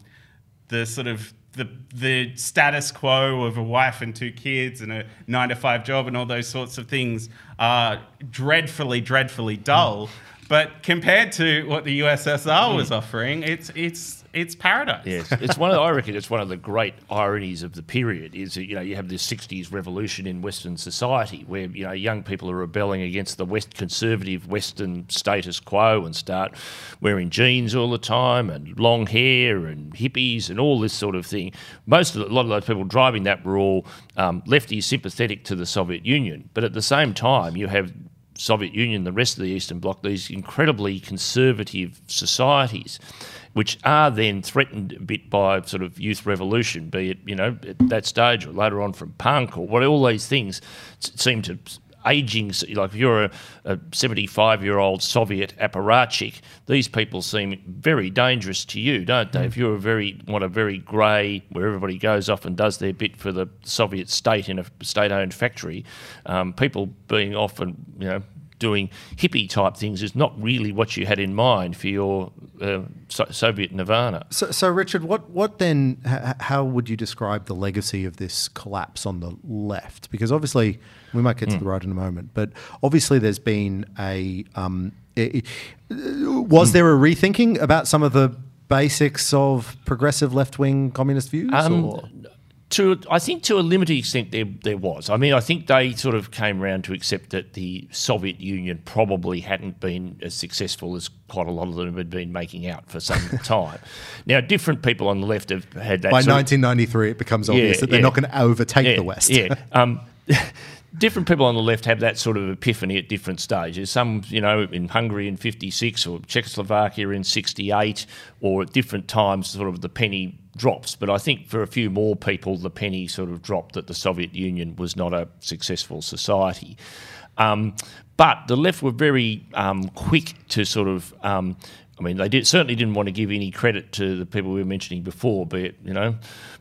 the sort of the the status quo of a wife and two kids and a nine to five job and all those sorts of things are dreadfully, dreadfully dull. Mm. But compared to what the USSR was mm. offering, it's it's it's paradise. Yes, it's one of the, I reckon it's one of the great ironies of the period is that, you know you have this '60s revolution in Western society where you know young people are rebelling against the West conservative Western status quo and start wearing jeans all the time and long hair and hippies and all this sort of thing. Most of the, a lot of those people driving that were all um, lefties sympathetic to the Soviet Union, but at the same time you have Soviet Union, the rest of the Eastern Bloc, these incredibly conservative societies, which are then threatened a bit by sort of youth revolution, be it you know at that stage or later on from punk or what all these things seem to aging like if you're a, a 75 year old Soviet apparatchik, these people seem very dangerous to you, don't they? If you're a very want a very grey where everybody goes off and does their bit for the Soviet state in a state owned factory, um, people being off and you know doing hippie type things is not really what you had in mind for your uh, so- Soviet Nirvana. So, so Richard, what what then? H- how would you describe the legacy of this collapse on the left? Because obviously, we might get to the right in a moment, but obviously, there's been a. Um, i- i- was there a rethinking about some of the basics of progressive left wing communist views? Um, or? To I think to a limited extent there there was. I mean, I think they sort of came around to accept that the Soviet Union probably hadn't been as successful as quite a lot of them had been making out for some time. Now, different people on the left have had that. By sort of- 1993, it becomes obvious Yeah, that they're yeah. not going to overtake yeah, the West. Yeah. Um, different people on the left have that sort of epiphany at different stages. Some, you know, in Hungary in 56 or Czechoslovakia in 68 or at different times, sort of the penny drops. But I think for a few more people, the penny sort of dropped that the Soviet Union was not a successful society. Um, but the left were very um, quick to sort of um, I mean, they did, certainly didn't want to give any credit to the people we were mentioning before, be it, you know,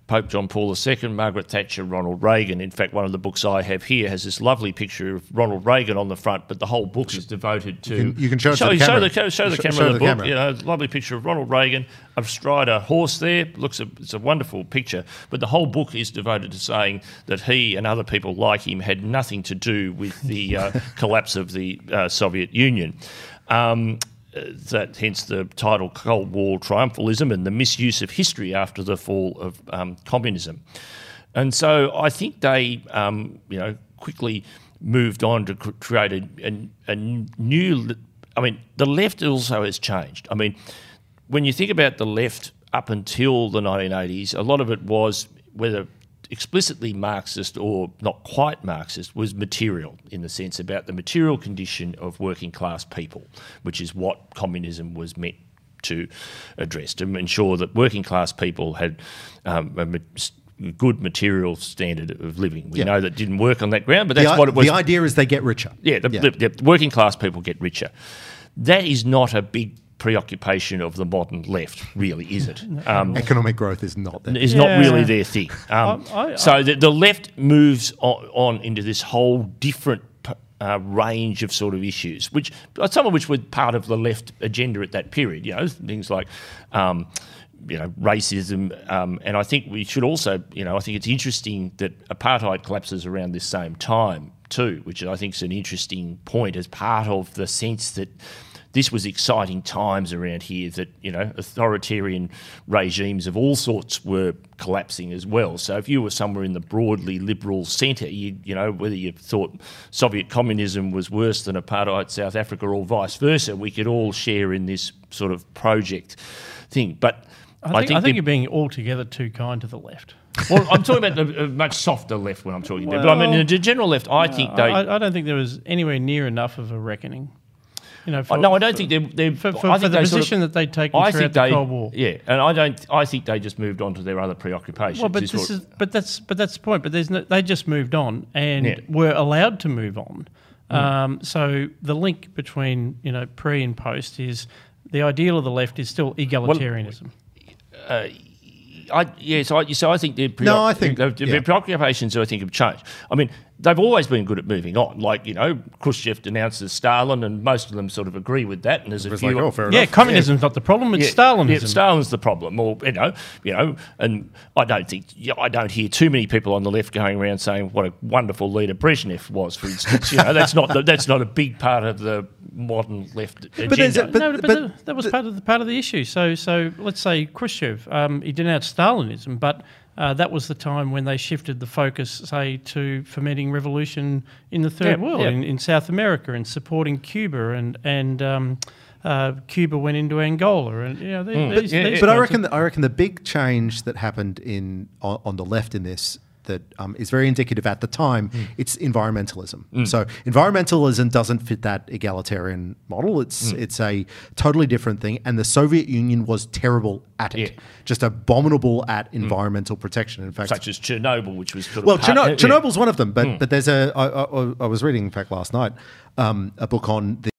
Pope John Paul II, Margaret Thatcher, Ronald Reagan. In fact, one of the books I have here has this lovely picture of Ronald Reagan on the front, but the whole book is devoted to. You can- you can show to the show camera. the, ca- show the camera show the, the book. camera. You know, lovely picture of Ronald Reagan astride a horse there. Looks a, it's a wonderful picture. But the whole book is devoted to saying that he and other people like him had nothing to do with the uh, collapse of the uh, Soviet Union. Um, that hence the title Cold War Triumphalism and the misuse of history after the fall of um, communism. And so I think they, um, you know, quickly moved on to create a, a, a new. I mean, the left also has changed. I mean, when you think about the left up until the 1980s, a lot of it was whether explicitly Marxist or not quite Marxist was material in the sense about the material condition of working class people, which is what communism was meant to address to ensure that working class people had um, a ma- good material standard of living. We Yeah. know that didn't work on that ground, but that's what it was. the idea is they get richer. Yeah, the, The, the working class people get richer. That is not a big preoccupation of the modern left, really, is it? Um, Economic growth is not there. is Yeah. not really their thing. Um, I- I- so the, the left moves on, on into this whole different uh, range of sort of issues, which some of which were part of the left agenda at that period. You know, things like. Um, you know, racism, um, and I think we should also, you know, I think it's interesting that apartheid collapses around this same time too, which I think is an interesting point as part of the sense that this was exciting times around here that, you know, authoritarian regimes of all sorts were collapsing as well. So if you were somewhere in the broadly liberal centre, you, you know, whether you thought Soviet communism was worse than apartheid South Africa or vice versa, we could all share in this sort of project thing. But I think, I think, the- you're being altogether too kind to the left. well, I'm talking about the uh, much softer left when I'm talking about. But I mean, the general left, I think they. I, I don't think there was anywhere near enough of a reckoning. You know, for, Oh, no, I don't think they're. they're for, for, I for the they sort of- position that they take taken I throughout think the they, Cold War. yeah, and I don't. I think they just moved on to their other preoccupations. Well, but is this what- is but that's but that's the point. But there's no, they just moved on and Yeah. were allowed to move on. Mm. Um, so the link between you know pre and post is the ideal of the left is still egalitarianism. I, yeah, so I, so I think their, preoc- No, I think- their, yeah. their preoccupations, I think, have changed. I mean, they've always been good at moving on. Like you know, Khrushchev denounces Stalin, and most of them sort of agree with that. And there's a few. like, oh, fair yeah, enough. communism's not the problem; it's Yeah, Stalinism. Yeah, Stalin's the problem, or you know, you know, and I don't think I don't hear too many people on the left going around saying what a wonderful leader Brezhnev was, for instance. you know, that's not the, that's not a big part of the modern left agenda. there's a- but- no, but, but the- that was part of the part of the issue. So, so let's say Khrushchev, um, he denounced Stalinism, but uh, that was the time when they shifted the focus, say, to fomenting revolution in the third Yeah, world, yeah. in, in South America, and supporting Cuba, and and um, uh, Cuba went into Angola, and you know, these, Mm. But- these, yeah, these yeah. But I reckon, that, I reckon the big change that happened in on, on the left in this that um, is very indicative at the time. Mm. It's environmentalism. Mm. So environmentalism doesn't fit that egalitarian model. It's mm. it's a totally different thing. And the Soviet Union was terrible at it, Yeah. just abominable at environmental protection. In fact, such as Chernobyl, which was well, part- Cherno- yeah. Chernobyl's one of them, but but there's a. I, I, I was reading, in fact, last night, um, a book on the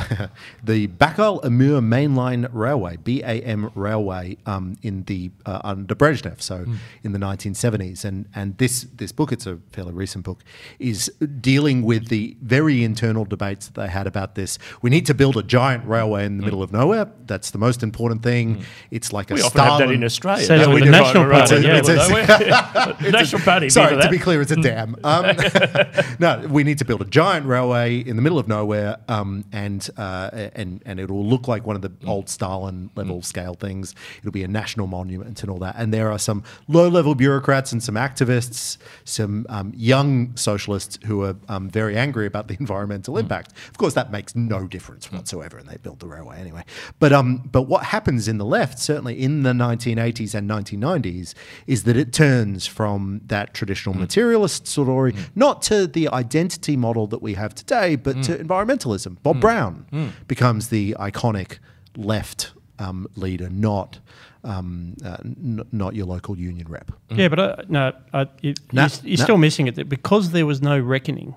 the Baikal Amur Mainline Railway (BAM Railway) um, in the uh, under Brezhnev, so in the 1970s, and and this this book, it's a fairly recent book, is dealing with the very internal debates that they had about this. We need to build a giant railway in the middle of nowhere. That's the most important thing. It's like a We often have that in Australia. Says don't we? the National right, Party, right, yeah. right, It's- don't? National Party. Sorry, to be clear, it's a dam. Um, no, we need to build a giant railway in the middle of nowhere, um, and uh, and and it will look like one of the old Stalin level scale things. It'll be a national monument and all that. And there are some low level bureaucrats and some activists, some um, young socialists who are um, very angry about the environmental impact. Of course, that makes no difference whatsoever, and they built the railway anyway. But um, but what happens in the left, certainly in the 1980s and 1990s, is that it turns from that traditional materialist story not to the identity model that we have today, but to environmentalism. Bob Brown becomes the iconic left um, leader, not um, uh, n- not your local union rep. Yeah, but uh, no, uh, you, Nah, you're, you're nah. still missing it that because there was no reckoning.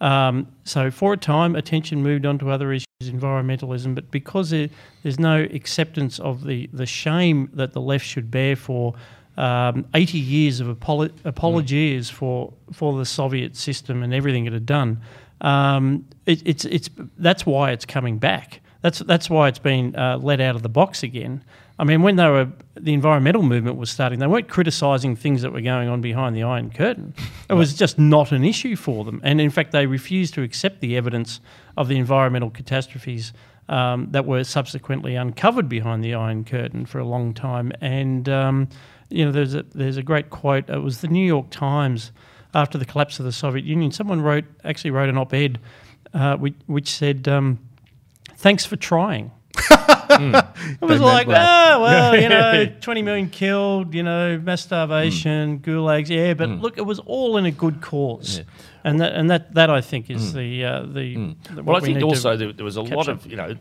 Um, so for a time, attention moved on to other issues, environmentalism, but because there, there's no acceptance of the, the shame that the left should bear for um, 80 years of apolo- apologies for for the Soviet system and everything it had done, um, it, it's it's that's why it's coming back. That's that's why it's been uh, let out of the box again. I mean, when they were the environmental movement was starting, they weren't criticising things that were going on behind the Iron Curtain. It was just not an issue for them, and in fact, they refused to accept the evidence of the environmental catastrophes um, that were subsequently uncovered behind the Iron Curtain for a long time. And um, you know, there's a there's a great quote. It was the New York Times after the collapse of the Soviet Union. Someone wrote actually wrote an op-ed uh, which, which said. Um, Thanks for trying. It was They like, well. oh, well, you know, 20 million killed, you know, mass starvation, gulags. Yeah, but look, it was all in a good cause. And that, and that, that I think is the, uh, the, the- Well, what I we think also there, there was a lot of you know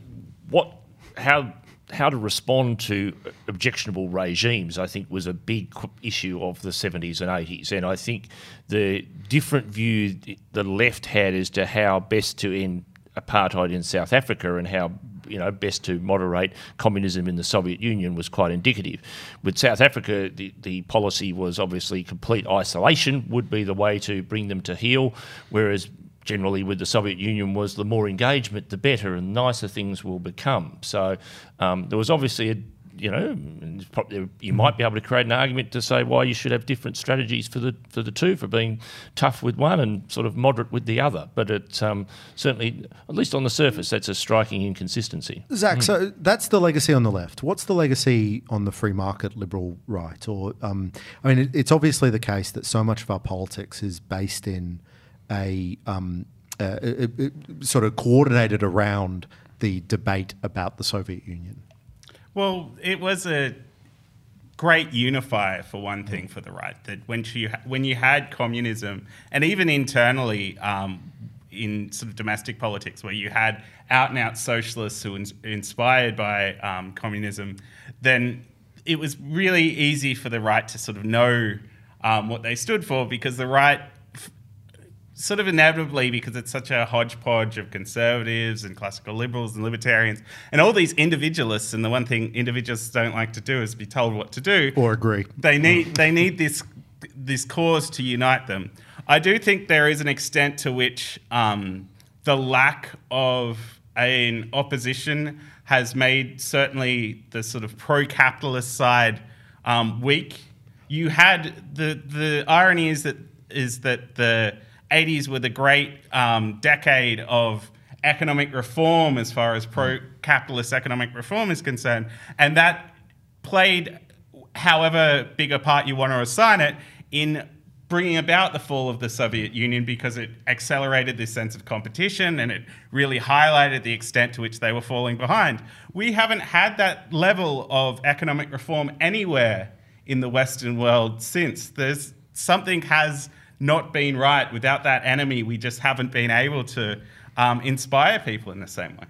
what how how to respond to objectionable regimes. I think was a big issue of the seventies and eighties, and I think the different view the left had as to how best to end apartheid in South Africa and how you know best to moderate communism in the Soviet Union was quite indicative. With South Africa, the, the policy was obviously complete isolation would be the way to bring them to heel, whereas generally with the Soviet Union was the more engagement, the better, and nicer things will become. So um, there was obviously a you know, you might be able to create an argument to say why you should have different strategies for the for the two, for being tough with one and sort of moderate with the other. But it um, certainly, at least on the surface, that's a striking inconsistency. Zac, so that's the legacy on the left. What's the legacy on the free market liberal right? Or, um, I mean, it, it's obviously the case that so much of our politics is based in a um, uh, it, it sort of coordinated around the debate about the Soviet Union. Well, it was a great unifier for one thing for the right. That when you when you had communism, and even internally um, in sort of domestic politics, where you had out and out socialists who were inspired by um, communism, then it was really easy for the right to sort of know um, what they stood for because the right sort of inevitably, because it's such a hodgepodge of conservatives and classical liberals and libertarians and all these individualists. And the one thing individualists don't like to do is be told what to do or agree. They need they need this this cause to unite them. I do think there is an extent to which um, the lack of an opposition has made certainly the sort of pro-capitalist side um, weak. You had the the irony is that is that the 80s were the great um, decade of economic reform as far as pro capitalist economic reform is concerned. And that played, however big a part you want to assign it, in bringing about the fall of the Soviet Union because it accelerated this sense of competition and it really highlighted the extent to which they were falling behind. We haven't had that level of economic reform anywhere in the Western world since. There's something has not been right. Without that enemy, we just haven't been able to um, inspire people in the same way.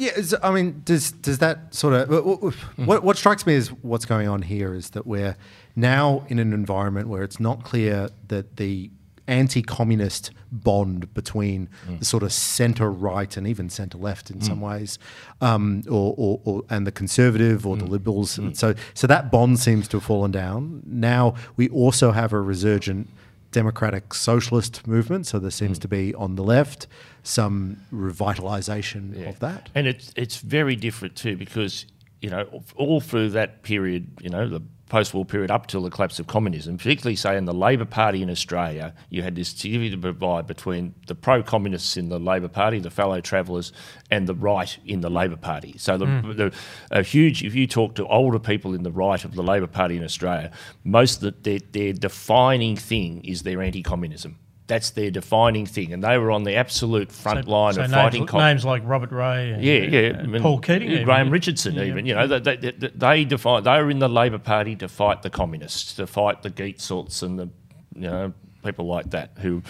Yeah, I mean, does does that sort of what, what strikes me is what's going on here is that we're now in an environment where it's not clear that the anti-communist bond between mm. the sort of centre right and even centre left in mm. some ways, um, or, or, or, and the conservative or mm. the liberals. And so so that bond seems to have fallen down. Now we also have a resurgent democratic socialist movement. So there seems mm. to be on the left some revitalisation yeah. of that. And it's it's very different too because you know all through that period, you know the post-war period up till the collapse of communism, particularly say in the Labor Party in Australia, you had this significant divide between the pro-communists in the Labor Party, the fellow travellers, and the right in the Labor Party. So the, mm. the a huge, if you talk to older people in the right of the Labor Party in Australia, most of the, their, their defining thing is their anti-communism that's their defining thing, and they were on the absolute front so, line so of names, fighting. Names like Robert Ray, and, yeah, yeah, and Paul Keating, yeah, Graham Richardson, yeah, even you know, they, they, they define they were in the Labor Party to fight the communists, to fight the Gietzelts and the you know people like that who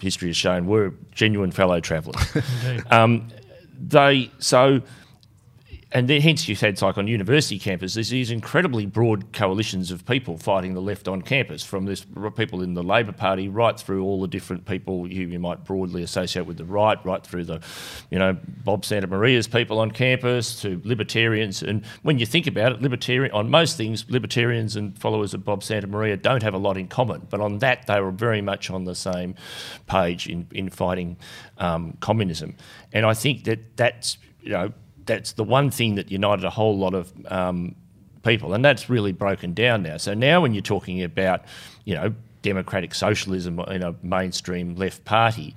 history has shown were genuine fellow travellers. um, they so and then, hence you've had like on university campuses there's these incredibly broad coalitions of people fighting the left on campus from this people in the Labor Party right through all the different people you, you might broadly associate with the right right through the you know Bob Santamaria's people on campus to libertarians. And when you think about it libertarian on most things libertarians and followers of Bob Santamaria don't have a lot in common. But on that they were very much on the same page in, in fighting um, communism. And I think that that's you know that's the one thing that united a whole lot of um, people, and that's really broken down now. So now, when you're talking about, you know, democratic socialism in a mainstream left party,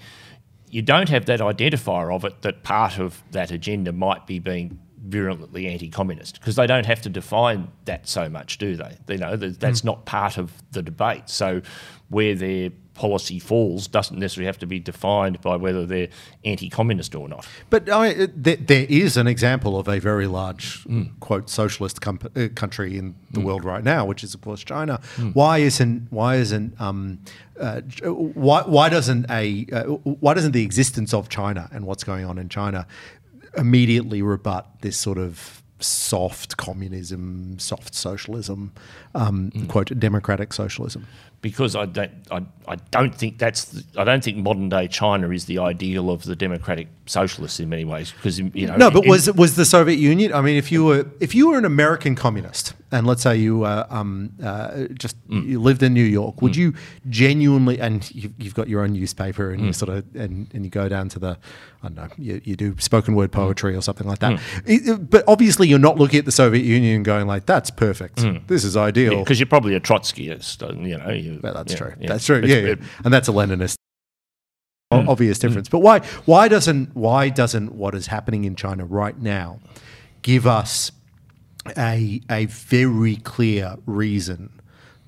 you don't have that identifier of it that part of that agenda might be being virulently anti-communist because they don't have to define that so much, do they? You know, that's mm. not part of the debate. So where their policy falls doesn't necessarily have to be defined by whether they're anti-communist or not. But I mean, there, there is an example of a very large mm. quote socialist com- uh, country in the mm. world right now, which is of course China. Mm. Why isn't why isn't um, uh, why why doesn't a uh, why doesn't the existence of China and what's going on in China immediately rebut this sort of soft communism, soft socialism, um, mm. quote democratic socialism? Because I don't, I, I don't think that's, the, I don't think modern day China is the ideal of the democratic socialists in many ways. Because you know, No, but in- was was the Soviet Union? I mean, if you were if you were an American communist, and let's say you uh, um, uh, just Mm. you lived in New York, would you genuinely? And you've, you've got your own newspaper, and you Mm. sort of and, and you go down to the, I don't know, you, you do spoken word Mm. poetry or something like that. It- it- but obviously, you're not looking at the Soviet Union going like, "That's perfect. This is ideal." because you're probably a Trotskyist, uh, you know. You, Well, that's yeah, true. yeah. That's true. It's- Yeah, yeah. it- and that's a Leninist Mm. obvious difference. But why why doesn't why doesn't what is happening in China right now give us a a very clear reason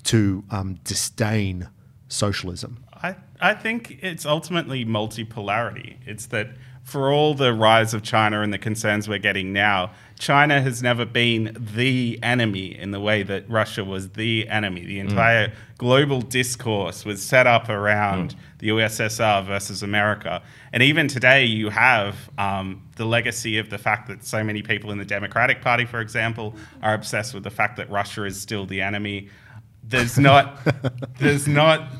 to um, disdain socialism? I, I think it's ultimately multipolarity. It's that for all the rise of China and the concerns we're getting now, China has never been the enemy in the way that Russia was the enemy. The entire global discourse was set up around the USSR versus America. And even today, you have um, the legacy of the fact that so many people in the Democratic Party, for example, are obsessed with the fact that Russia is still the enemy. There's not, there's not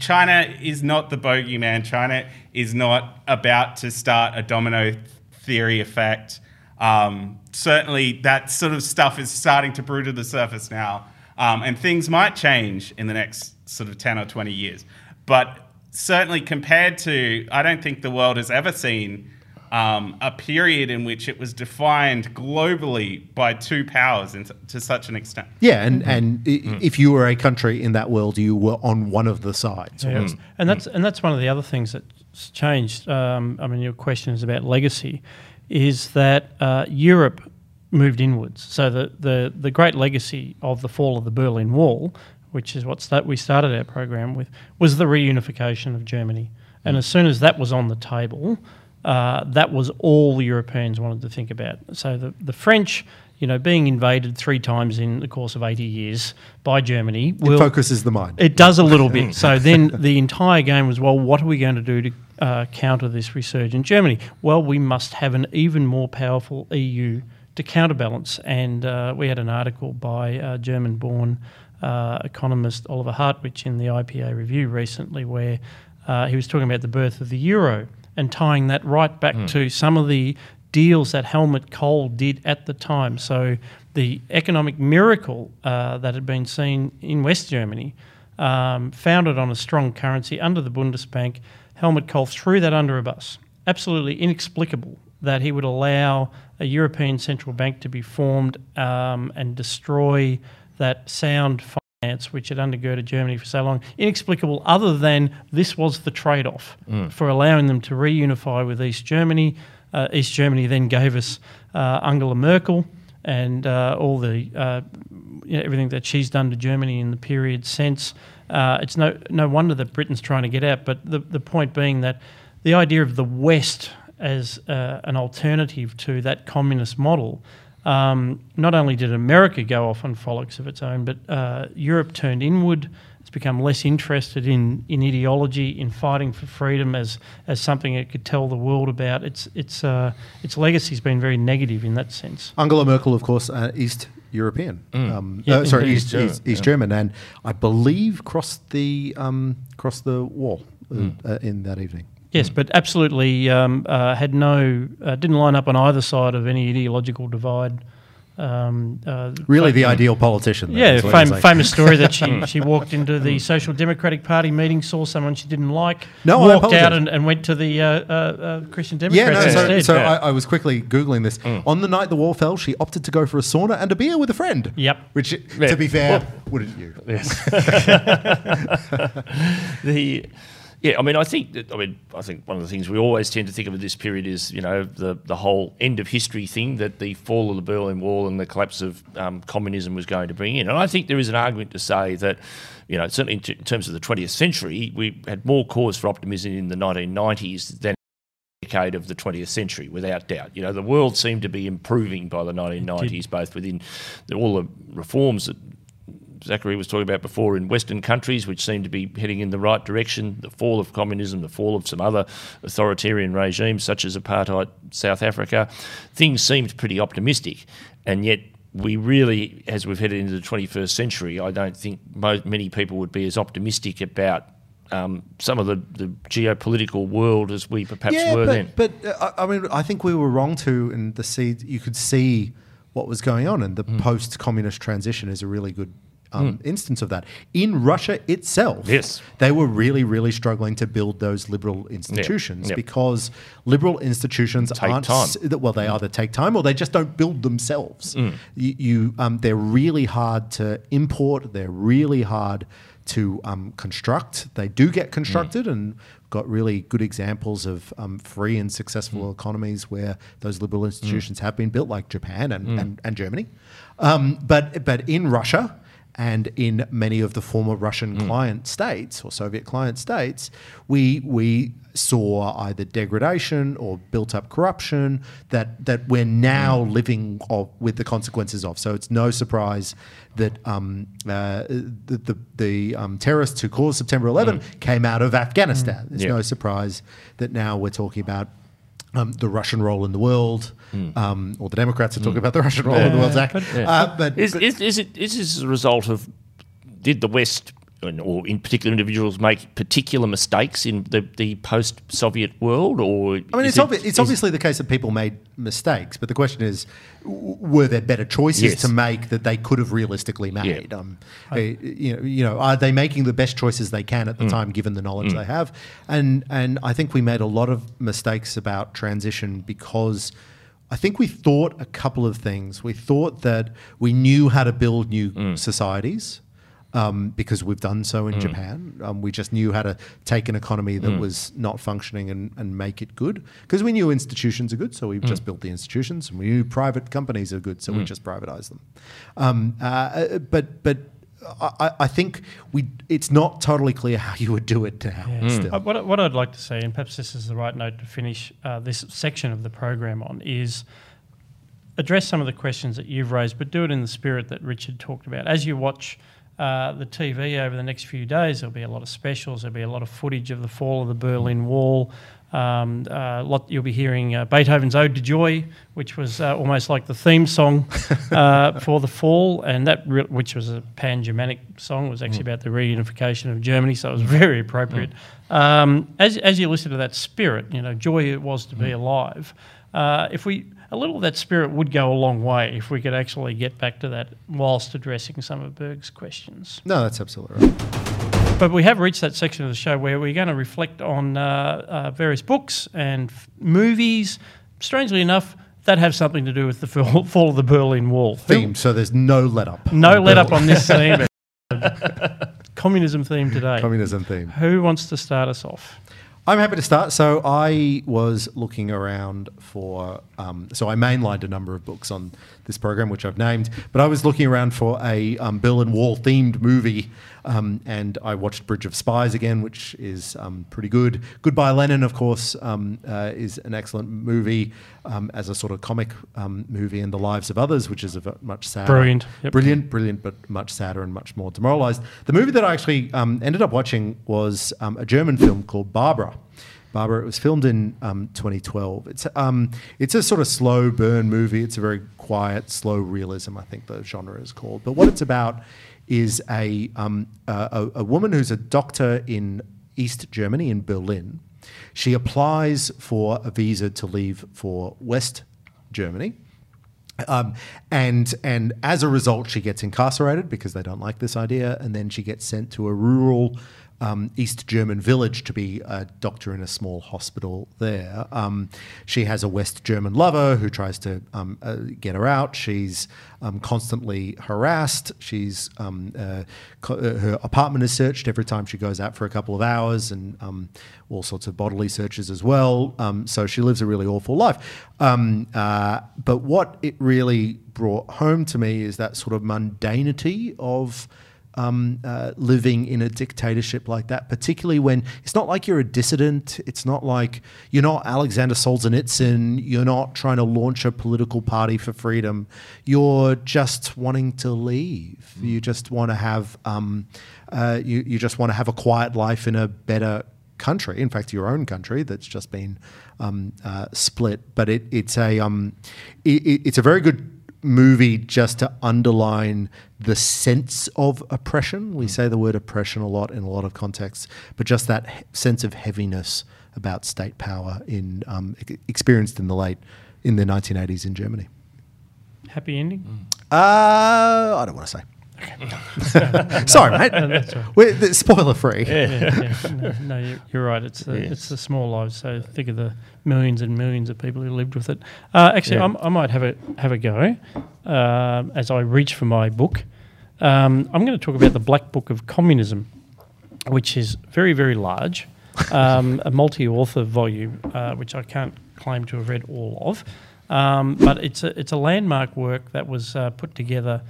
China is not the bogeyman. China is not about to start a domino theory effect. Um, certainly, that sort of stuff is starting to brew to the surface now. Um, and things might change in the next sort of 10 or 20 years. But certainly, compared to, I don't think the world has ever seen um, a period in which it was defined globally by two powers in, to such an extent. Yeah, and and i if you were a country in that world, you were on one of the sides. Yeah. And that's and that's one of the other things that's changed. Um, I mean, your question is about legacy, is that uh, Europe moved inwards. So the, the the great legacy of the fall of the Berlin Wall, which is what start, we started our program with, was the reunification of Germany. And as soon as that was on the table, uh, that was all the Europeans wanted to think about. So the the French. You know, being invaded three times in the course of 80 years by Germany It focuses the mind. it does a little bit. So then the entire game was, well, what are we going to do to uh, counter this resurgent Germany? Well, we must have an even more powerful EU to counterbalance. And uh, we had an article by uh, German born uh, economist Oliver Hartwich in the IPA review recently where uh, he was talking about the birth of the euro and tying that right back to some of the deals that Helmut Kohl did at the time. So the economic miracle uh, that had been seen in West Germany, um, founded on a strong currency under the Bundesbank, Helmut Kohl threw that under a bus. Absolutely inexplicable that he would allow a European central bank to be formed um, and destroy that sound finance which had undergirded Germany for so long. Inexplicable, other than this was the trade off for allowing them to reunify with East Germany. Uh, East Germany then gave us uh, Angela Merkel and uh, all the uh, you know, everything that she's done to Germany in the period since. Uh, it's no no wonder that Britain's trying to get out. But the the point being that the idea of the West as uh, an alternative to that communist model. Um, not only did America go off on frolics of its own, but uh, Europe turned inward. It's become less interested in, in ideology, in fighting for freedom as, as something it could tell the world about. Its its uh, its legacy's been very negative in that sense. Angela Merkel, of course, uh, East European. Um, Yeah, uh, sorry, indeed. East, East, East German, and I believe crossed the um, crossed the wall uh, uh, in that evening. Yes, but absolutely um, uh, had no uh, didn't line up on either side of any ideological divide. Um, uh, Really, the ideal politician. then, yeah, is fam- saying. famous story that she she walked into the Social Democratic Party meeting, saw someone she didn't like, No, walked out and, and went to the uh, uh, uh, Christian Yeah, Democrats no, so, instead. so Yeah. I, I was quickly Googling this. On the night the wall fell, she opted to go for a sauna and a beer with a friend. Yep. Which, Yeah. to be fair, Well- wouldn't you? the yeah, I mean, I think that I mean, I think one of the things we always tend to think of at this period is you know the the whole end of history thing that the fall of the Berlin Wall and the collapse of um, communism was going to bring in, and I think there is an argument to say that. You know, certainly in, t- in terms of the 20th century, we had more cause for optimism in the 1990s than in the decade of the 20th century, without doubt. You know, the world seemed to be improving by the 1990s, both within the, all the reforms that Zachary was talking about before in Western countries, which seem to be heading in the right direction, the fall of communism, the fall of some other authoritarian regimes, such as apartheid South Africa, things seemed pretty optimistic. And yet, we really, as we've headed into the 21st century, I don't think mo- many people would be as optimistic about um, some of the, the geopolitical world as we perhaps were but, then. But uh, I I mean, I think we were wrong too, and the seed you could see what was going on, and the Mm. post-communist transition is a really good. Um, Instance of that in Russia itself, Yes. they were really, really struggling to build those liberal institutions Yep. because liberal institutions Take aren't time. well, they either take time or they just don't build themselves. Mm. You, you um, they're really hard to import. They're really hard to um, construct. They do get constructed, and got really good examples of um, free and successful economies where those liberal institutions have been built, like Japan and, and, and Germany. Um, but but in Russia. And in many of the former Russian client states or Soviet client states, we we saw either degradation or built up corruption that that we're now living of, with the consequences of. So it's no surprise that um, uh, the the, the um, terrorists who caused September 11 came out of Afghanistan. It's Yeah. no surprise that now we're talking about. Um, the Russian role in the world, um, or the Democrats are talking about the Russian role in the world, Zac. but- Uh, but, Is, but- is, is, it, is this a result of did the West or in particular individuals make particular mistakes in the, the post-Soviet world, or I mean, is it's, it- obvi- it's obviously the case that people made mistakes, but the question is, were there better choices Yes. to make that they could have realistically made? Um, uh, you know, you know, are they making the best choices they can at Mm. the time, given the knowledge they have? And and I think we made a lot of mistakes about transition because. I think we thought a couple of things. We thought that we knew how to build new Mm. societies um, because we've done so in Japan. Um, we just knew how to take an economy that was not functioning and, and make it good because we knew institutions are good, so we just built the institutions, and we knew private companies are good, so we just privatized them. Um, uh, but but I, I think we it's not totally clear how you would do it now. Still. Uh, What, what I'd like to see, and perhaps this is the right note to finish uh, this section of the program on, is address some of the questions that you've raised, but do it in the spirit that Richard talked about. As you watch uh, the TV over the next few days, there'll be a lot of specials, there'll be a lot of footage of the fall of the Berlin Wall. Um, uh, lot, you'll be hearing uh, Beethoven's Ode to Joy, which was uh, almost like the theme song uh, for the fall, and that re- which was a pan-Germanic song, was actually about the reunification of Germany, so it was very appropriate. Um, as, as you listen to that spirit, you know, joy it was to be alive. Uh, if we a little of that spirit would go a long way if we could actually get back to that whilst addressing some of Berg's questions. No, that's absolutely right. But we have reached that section of the show where we're going to reflect on uh, uh, various books and f- movies. Strangely enough, that have something to do with the fall, fall of the Berlin Wall. Theme. So there's no let up. No let up on this theme. Communism theme today. communism theme. Who wants to start us off? I'm happy to start. So I was looking around for. Um, so I mainlined a number of books on this program, which I've named. But I was looking around for a um, Berlin Wall themed movie, um, and I watched Bridge of Spies again, which is um, pretty good. Goodbye Lenin, of course, um, uh, is an excellent movie um, as a sort of comic um, movie, and The Lives of Others, which is a much sadder, Brilliant. Yep. brilliant, brilliant, but much sadder and much more demoralized. The movie that I actually um, ended up watching was um, a German film called Barbara. Barbara. It was filmed in um, 2012. It's um, it's a sort of slow burn movie. It's a very quiet, slow realism. I think the genre is called. But what it's about is a um, a, a woman who's a doctor in East Germany in Berlin. She applies for a visa to leave for West Germany. Um, and and as a result, she gets incarcerated because they don't like this idea, and then she gets sent to a rural um, East German village to be a doctor in a small hospital there. Um, she has a West German lover who tries to um, uh, get her out. She's um, constantly harassed. She's um, uh, co- uh, her apartment is searched every time she goes out for a couple of hours, and um, all sorts of bodily searches as well. So she lives a really awful life. Uh, but what it really brought home to me is that sort of mundanity of um, uh, living in a dictatorship like that, particularly when it's not like you're a dissident. It's not like you're not Alexander Solzhenitsyn. You're not trying to launch a political party for freedom. You're just wanting to leave. You just want to have um, uh, you, you just want to have a quiet life in a better country. In fact, your own country that's just been um, uh, split. But it, it's a um, it- it's a very good movie just to underline the sense of oppression. We say the word oppression a lot in a lot of contexts, but just that he- sense of heaviness about state power in um, e- experienced in the late in the 1980s in Germany. Happy ending. Uh, I don't want to say. Sorry, mate. That's all right. We're, the- spoiler free. yeah, yeah. No, no, you're, you're right. It's the, Yes. it's the small lives. So think of the millions and millions of people who lived with it. Uh, actually, Yeah. I'm, I might have a have a go um as I reach for my book. Um, I'm going to talk about the Black Book of Communism, which is very very large, um, a multi-author volume, uh, which I can't claim to have read all of, um, but it's a it's a landmark work that was uh, put together.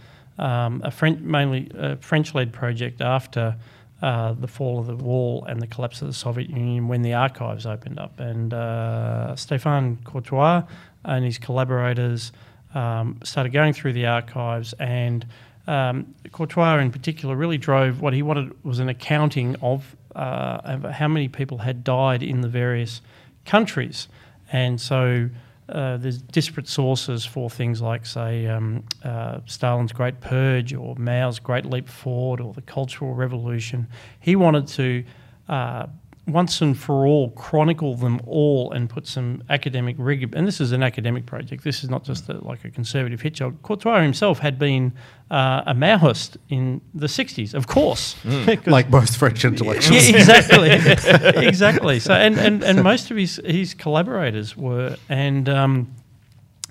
Um, a French, mainly a French-led project after uh, the fall of the wall and the collapse of the Soviet Union when the archives opened up. And uh, Stéphane Courtois and his collaborators um, started going through the archives, and um, Courtois in particular really drove what he wanted was an accounting of, uh, of how many people had died in the various countries. And so uh, there's disparate sources for things like, say, um, uh, Stalin's Great Purge or Mao's Great Leap Forward or the Cultural Revolution. He wanted to, uh, once and for all, chronicle them all and put some academic rigor. And this is an academic project. This is not just a, like a conservative hit. Courtois himself had been uh, a Maoist in the 60s, of course. 'Cause- Like most French intellectuals. yeah, exactly, exactly. So, and, and, and most of his his collaborators were, and um,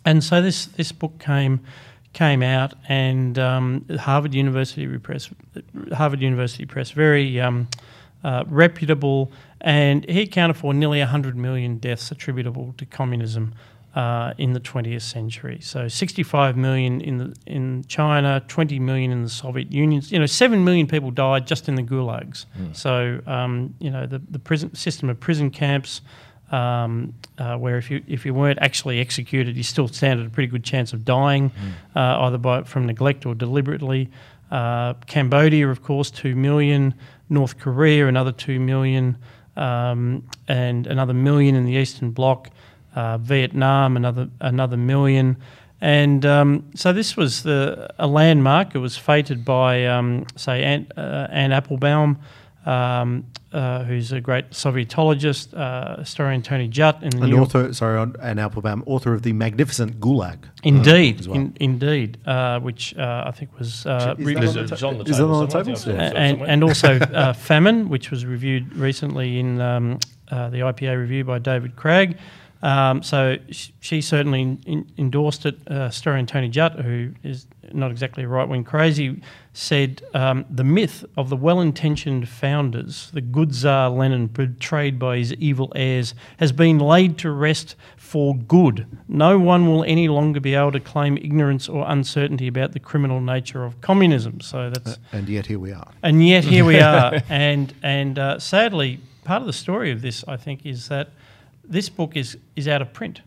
and so this this book came came out, and um, Harvard University Press, Harvard University Press, very um, uh, reputable, and he accounted for nearly hundred million deaths attributable to communism. Uh, in the 20th century, so 65 million in the in China, 20 million in the Soviet Union. You know, seven million people died just in the gulags. So um, you know, the the prison system of prison camps, um, uh, where if you if you weren't actually executed, you still stand at a pretty good chance of dying, uh, either by from neglect or deliberately. Uh, Cambodia, of course, two million. North Korea, another two million, um, and another million in the Eastern Bloc. Uh, Vietnam, another another million. And um, so this was the, a landmark. It was fated by, um, say, Anne, uh, Anne Applebaum, um, uh, who's a great Sovietologist, uh, historian Tony Judt, in the An New York author, sorry, on- Anne Applebaum, author of the magnificent Gulag. Indeed, as well. in, indeed, uh, which uh, I think was uh, Is re- that Is on it the it's on the Is table it on the somewhere? tables? Yeah, Yeah. and, and also uh, Famine, which was reviewed recently in um, uh, the IPA review by David Craig. Um, so sh- she certainly in, endorsed it. Uh, historian Tony Judt, who is not exactly right wing crazy, said um, the myth of the well intentioned founders, the good Tsar Lenin betrayed by his evil heirs, has been laid to rest for good. No one will any longer be able to claim ignorance or uncertainty about the criminal nature of communism. So that's And yet here we are. and yet here we are. and and uh, sadly, part of the story of this, I think, is that this book is is out of print.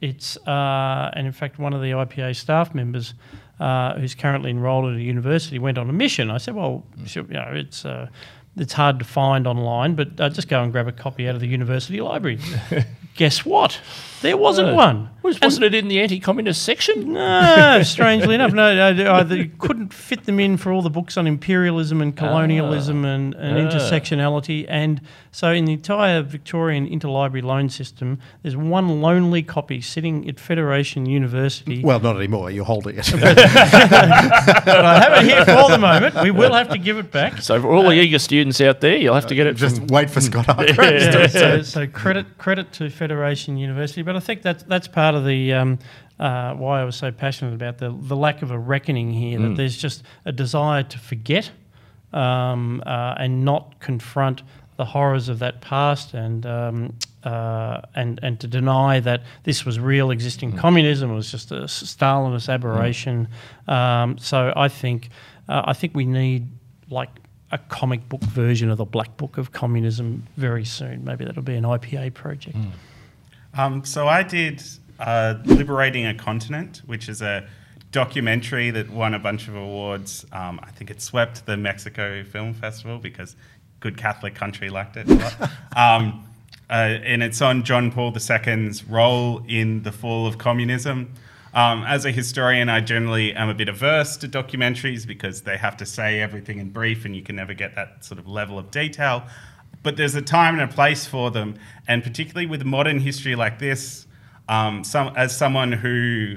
It's uh, and in fact, one of the IPA staff members, uh, who's currently enrolled at a university, went on a mission. I said, "Well, sure, you know, it's." Uh, it's hard to find online, but uh, just go and grab a copy out of the university library. Guess what? There wasn't Uh, one. Was, wasn't it in the anti-communist section? No, strangely enough, no, no, either you couldn't fit them in for all the books on imperialism and colonialism and, and Ah. intersectionality. And so, in the entire Victorian interlibrary loan system, there's one lonely copy sitting at Federation University. Well, not anymore. You're holding it. but I have it here for the moment. We will have to give it back. So for all the eager students out there, you'll have to get it Just from wait for Scott Hargreaves. yeah, so, so credit credit to Federation University, but I think that's that's part of the um, uh, why I was so passionate about the the lack of a reckoning here. That there's just a desire to forget um, uh, and not confront the horrors of that past and. Um, uh, and and to deny that this was real existing communism was just a Stalinist aberration. Um, so I think uh, I think we need like a comic book version of the Black Book of Communism very soon. Maybe that'll be an IPA project. Um, so I did uh, Liberating a Continent, which is a documentary that won a bunch of awards. Um, I think it swept the Mexico Film Festival because good Catholic country liked it um, uh, and it's on John Paul II's role in the fall of communism. Um, as a historian, I generally am a bit averse to documentaries because they have to say everything in brief and you can never get that sort of level of detail. But there's a time and a place for them, and particularly with modern history like this, um, some, as someone who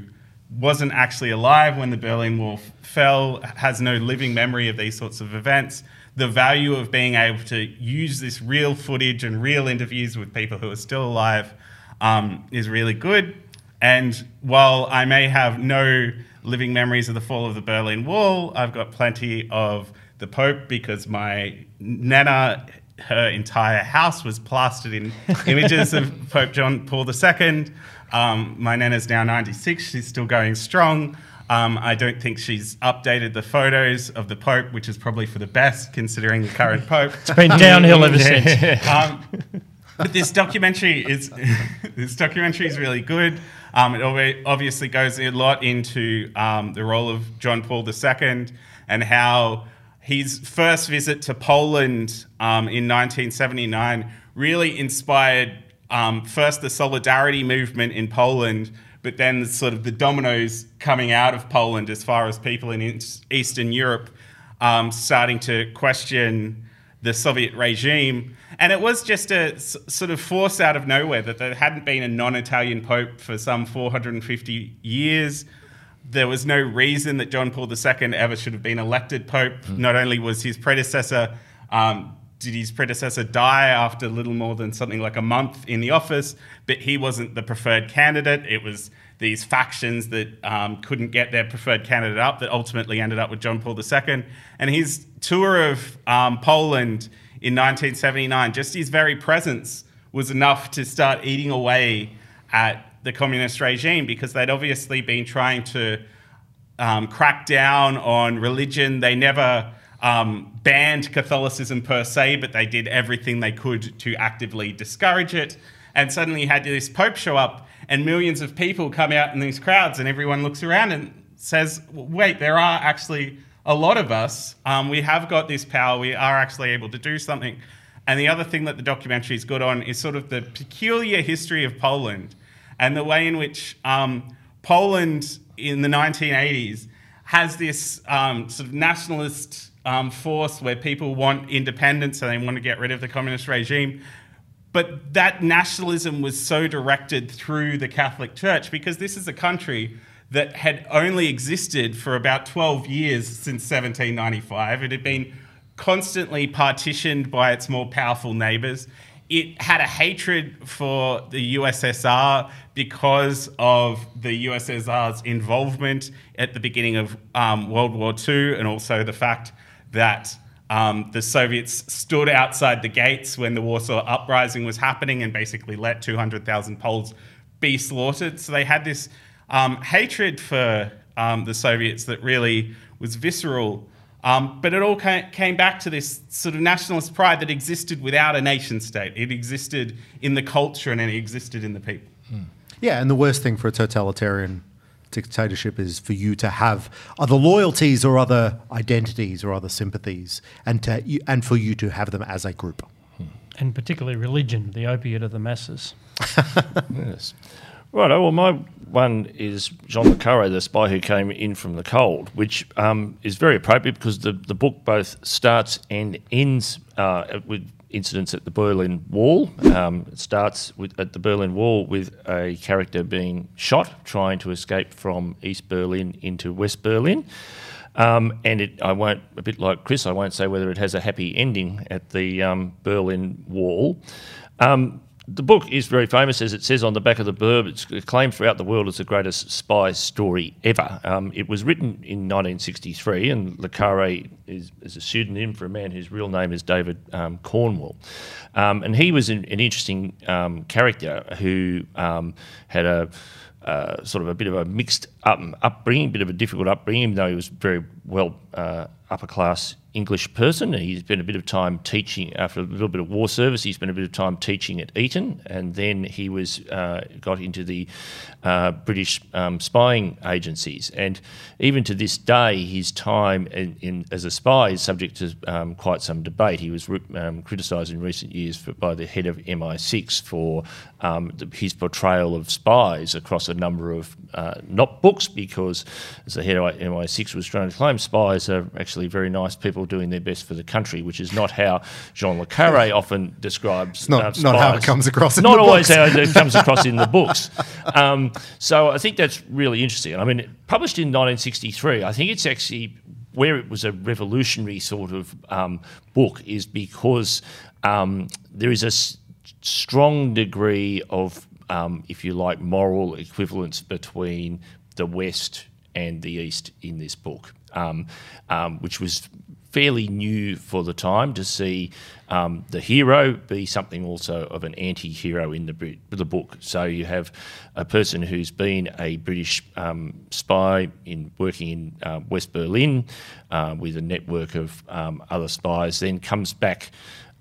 wasn't actually alive when the Berlin Wall fell, has no living memory of these sorts of events, the value of being able to use this real footage and real interviews with people who are still alive um, is really good. And while I may have no living memories of the fall of the Berlin Wall, I've got plenty of the Pope because my nana, her entire house was plastered in images of Pope John Paul II. Um, my nana's now 96, she's still going strong. Um, I don't think she's updated the photos of the Pope, which is probably for the best considering the current Pope. It's been downhill ever since. Um, but this documentary is this documentary is really good. Um, it obviously goes a lot into um, the role of John Paul II and how his first visit to Poland um, in 1979 really inspired um, first the solidarity movement in Poland, but then sort of the dominoes coming out of Poland as far as people in Eastern Europe um, starting to question the Soviet regime. And it was just a s- sort of force out of nowhere that there hadn't been a non Italian pope for some 450 years. There was no reason that John Paul II ever should have been elected pope. Not only was his predecessor, um, did his predecessor die after little more than something like a month in the office, but he wasn't the preferred candidate. It was these factions that um, couldn't get their preferred candidate up that ultimately ended up with John Paul II. And his tour of um, Poland in 1979, just his very presence was enough to start eating away at the communist regime because they'd obviously been trying to um, crack down on religion. They never um, banned Catholicism per se, but they did everything they could to actively discourage it. And suddenly you had this Pope show up, and millions of people come out in these crowds, and everyone looks around and says, wait, there are actually a lot of us. Um, we have got this power. We are actually able to do something. And the other thing that the documentary is good on is sort of the peculiar history of Poland and the way in which um, Poland in the 1980s has this um, sort of nationalist um, force where people want independence and they want to get rid of the communist regime. But that nationalism was so directed through the Catholic Church because this is a country that had only existed for about 12 years since 1795. It had been constantly partitioned by its more powerful neighbours. It had a hatred for the USSR because of the USSR's involvement at the beginning of um, World War II and also the fact that um, the Soviets stood outside the gates when the Warsaw Uprising was happening and basically let 200,000 Poles be slaughtered. So they had this um, hatred for um, the Soviets that really was visceral. Um, but it all came back to this sort of nationalist pride that existed without a nation state. It existed in the culture and it existed in the people. Yeah, and the worst thing for a totalitarian dictatorship is for you to have other loyalties or other identities or other sympathies, and to and for you to have them as a group. and particularly religion, the opiate of the masses. Yes. Right. Oh well, my one is Jean Le Carre, the spy who came in from the cold, which um, is very appropriate because the, the book both starts and ends uh, with incidents at the Berlin Wall. Um, it starts with, at the Berlin Wall with a character being shot trying to escape from East Berlin into West Berlin. Um, and it, I won't, a bit like Chris, I won't say whether it has a happy ending at the um, Berlin Wall. Um, the book is very famous, as it says on the back of the blurb. It's acclaimed throughout the world as the greatest spy story ever. Um, it was written in 1963, and Le Carre is, is a pseudonym for a man whose real name is David um, Cornwell. Um, and he was an, an interesting um, character who um, had a uh, sort of a bit of a mixed up, upbringing, a bit of a difficult upbringing, though he was very well uh, upper class English person. He spent a bit of time teaching after a little bit of war service. He spent a bit of time teaching at Eton, and then he was uh, got into the uh, British um, spying agencies. And even to this day, his time in, in, as a spy is subject to um, quite some debate. He was um, criticised in recent years for, by the head of MI6 for um, the, his portrayal of spies across a number of uh, not books, because as the head of MI6 was trying to claim, spies are actually very nice people doing their best for the country, which is not how Jean le Carre often describes. It's not, uh, not how it comes across. not always books. how it comes across in the books. Um, so I think that's really interesting. I mean, published in 1963, I think it's actually where it was a revolutionary sort of um, book is because um, there is a s- strong degree of, um, if you like, moral equivalence between the West and the East in this book, um, um, which was fairly new for the time to see um, the hero be something also of an anti-hero in the the book. So you have a person who's been a British um, spy in working in uh, West Berlin uh, with a network of um, other spies, then comes back.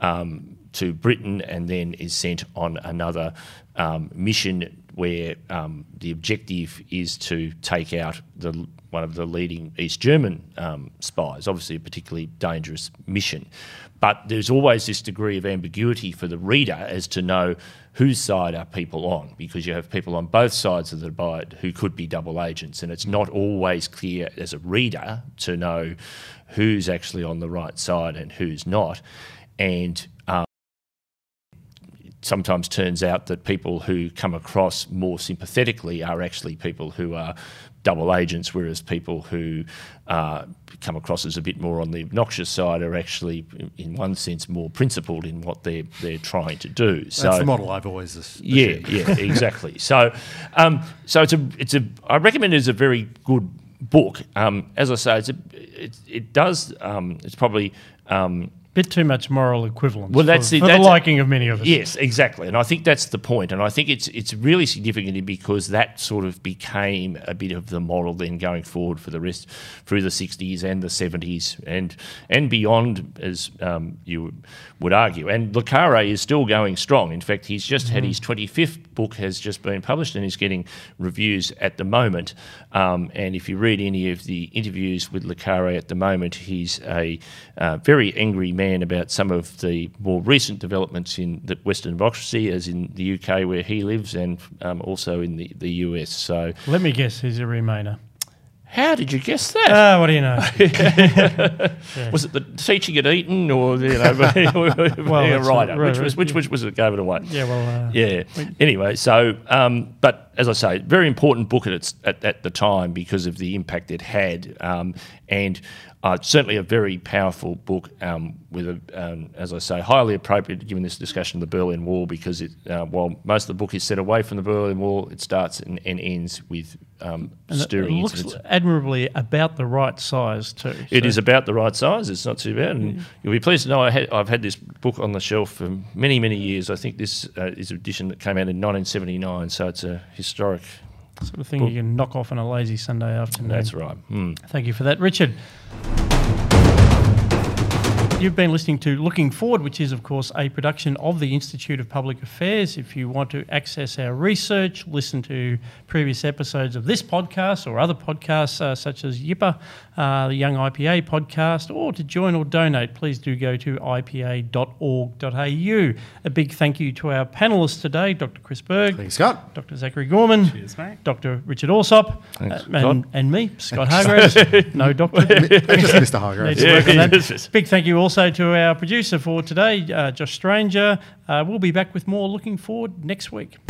Um, to Britain and then is sent on another um, mission where um, the objective is to take out the, one of the leading East German um, spies. Obviously, a particularly dangerous mission. But there's always this degree of ambiguity for the reader as to know whose side are people on, because you have people on both sides of the divide who could be double agents, and it's not always clear as a reader to know who's actually on the right side and who's not. And sometimes turns out that people who come across more sympathetically are actually people who are double agents, whereas people who uh, come across as a bit more on the obnoxious side are actually, in one sense, more principled in what they're they're trying to do. So that's the model I've always assumed. Yeah, yeah, exactly. So, um, so it's a it's a I recommend it as a very good book. Um, as I say, it's a, it, it does um, it's probably um, bit too much moral equivalence. Well, that's for, the, for that's the liking of many of us. Yes, exactly, and I think that's the point. And I think it's it's really significant because that sort of became a bit of the model then going forward for the rest through the '60s and the '70s and and beyond, as um, you would argue. And Le Carre is still going strong. In fact, he's just mm-hmm. had his 25th book has just been published and he's getting reviews at the moment. Um, and if you read any of the interviews with Le Carre at the moment, he's a uh, very angry man man about some of the more recent developments in the Western democracy, as in the UK where he lives, and um, also in the, the US. So let me guess, he's a Remainer. How did you guess that? Ah, uh, what do you know? yeah. Was it the teaching at Eton, or you know, well, being a writer? Right, which was which, which was it? Gave it away. Yeah, well, uh, yeah. Anyway, so um, but as I say, very important book at its at, at the time because of the impact it had, um, and uh, certainly a very powerful book um, with, a, um, as I say, highly appropriate given this discussion of the Berlin Wall because it, uh, while most of the book is set away from the Berlin Wall, it starts and, and ends with um, stirring it looks incidents. admirably about the right size too. It so. is about the right size. It's not too bad, and you'll be pleased to know I have had this book on the shelf for many, many years. I think this uh, is an edition that came out in 1979, so it's a historic Sort of thing book. you can knock off on a lazy Sunday afternoon. That's right. Mm. Thank you for that, Richard. You've been listening to Looking Forward, which is, of course, a production of the Institute of Public Affairs. If you want to access our research, listen to previous episodes of this podcast or other podcasts uh, such as Yipper, uh, the Young IPA podcast, or to join or donate, please do go to ipa.org.au. A big thank you to our panellists today, Dr. Chris Berg. Thanks, Scott. Dr. Zachary Gorman. Cheers, mate. Dr. Richard Allsop. Thanks, uh, and, and, me, Scott Hargreaves. no doctor. Just Mr. Hargreaves. Yeah, Big thank you also to our producer for today, uh, Josh Stranger. Uh, we'll be back with more looking forward next week.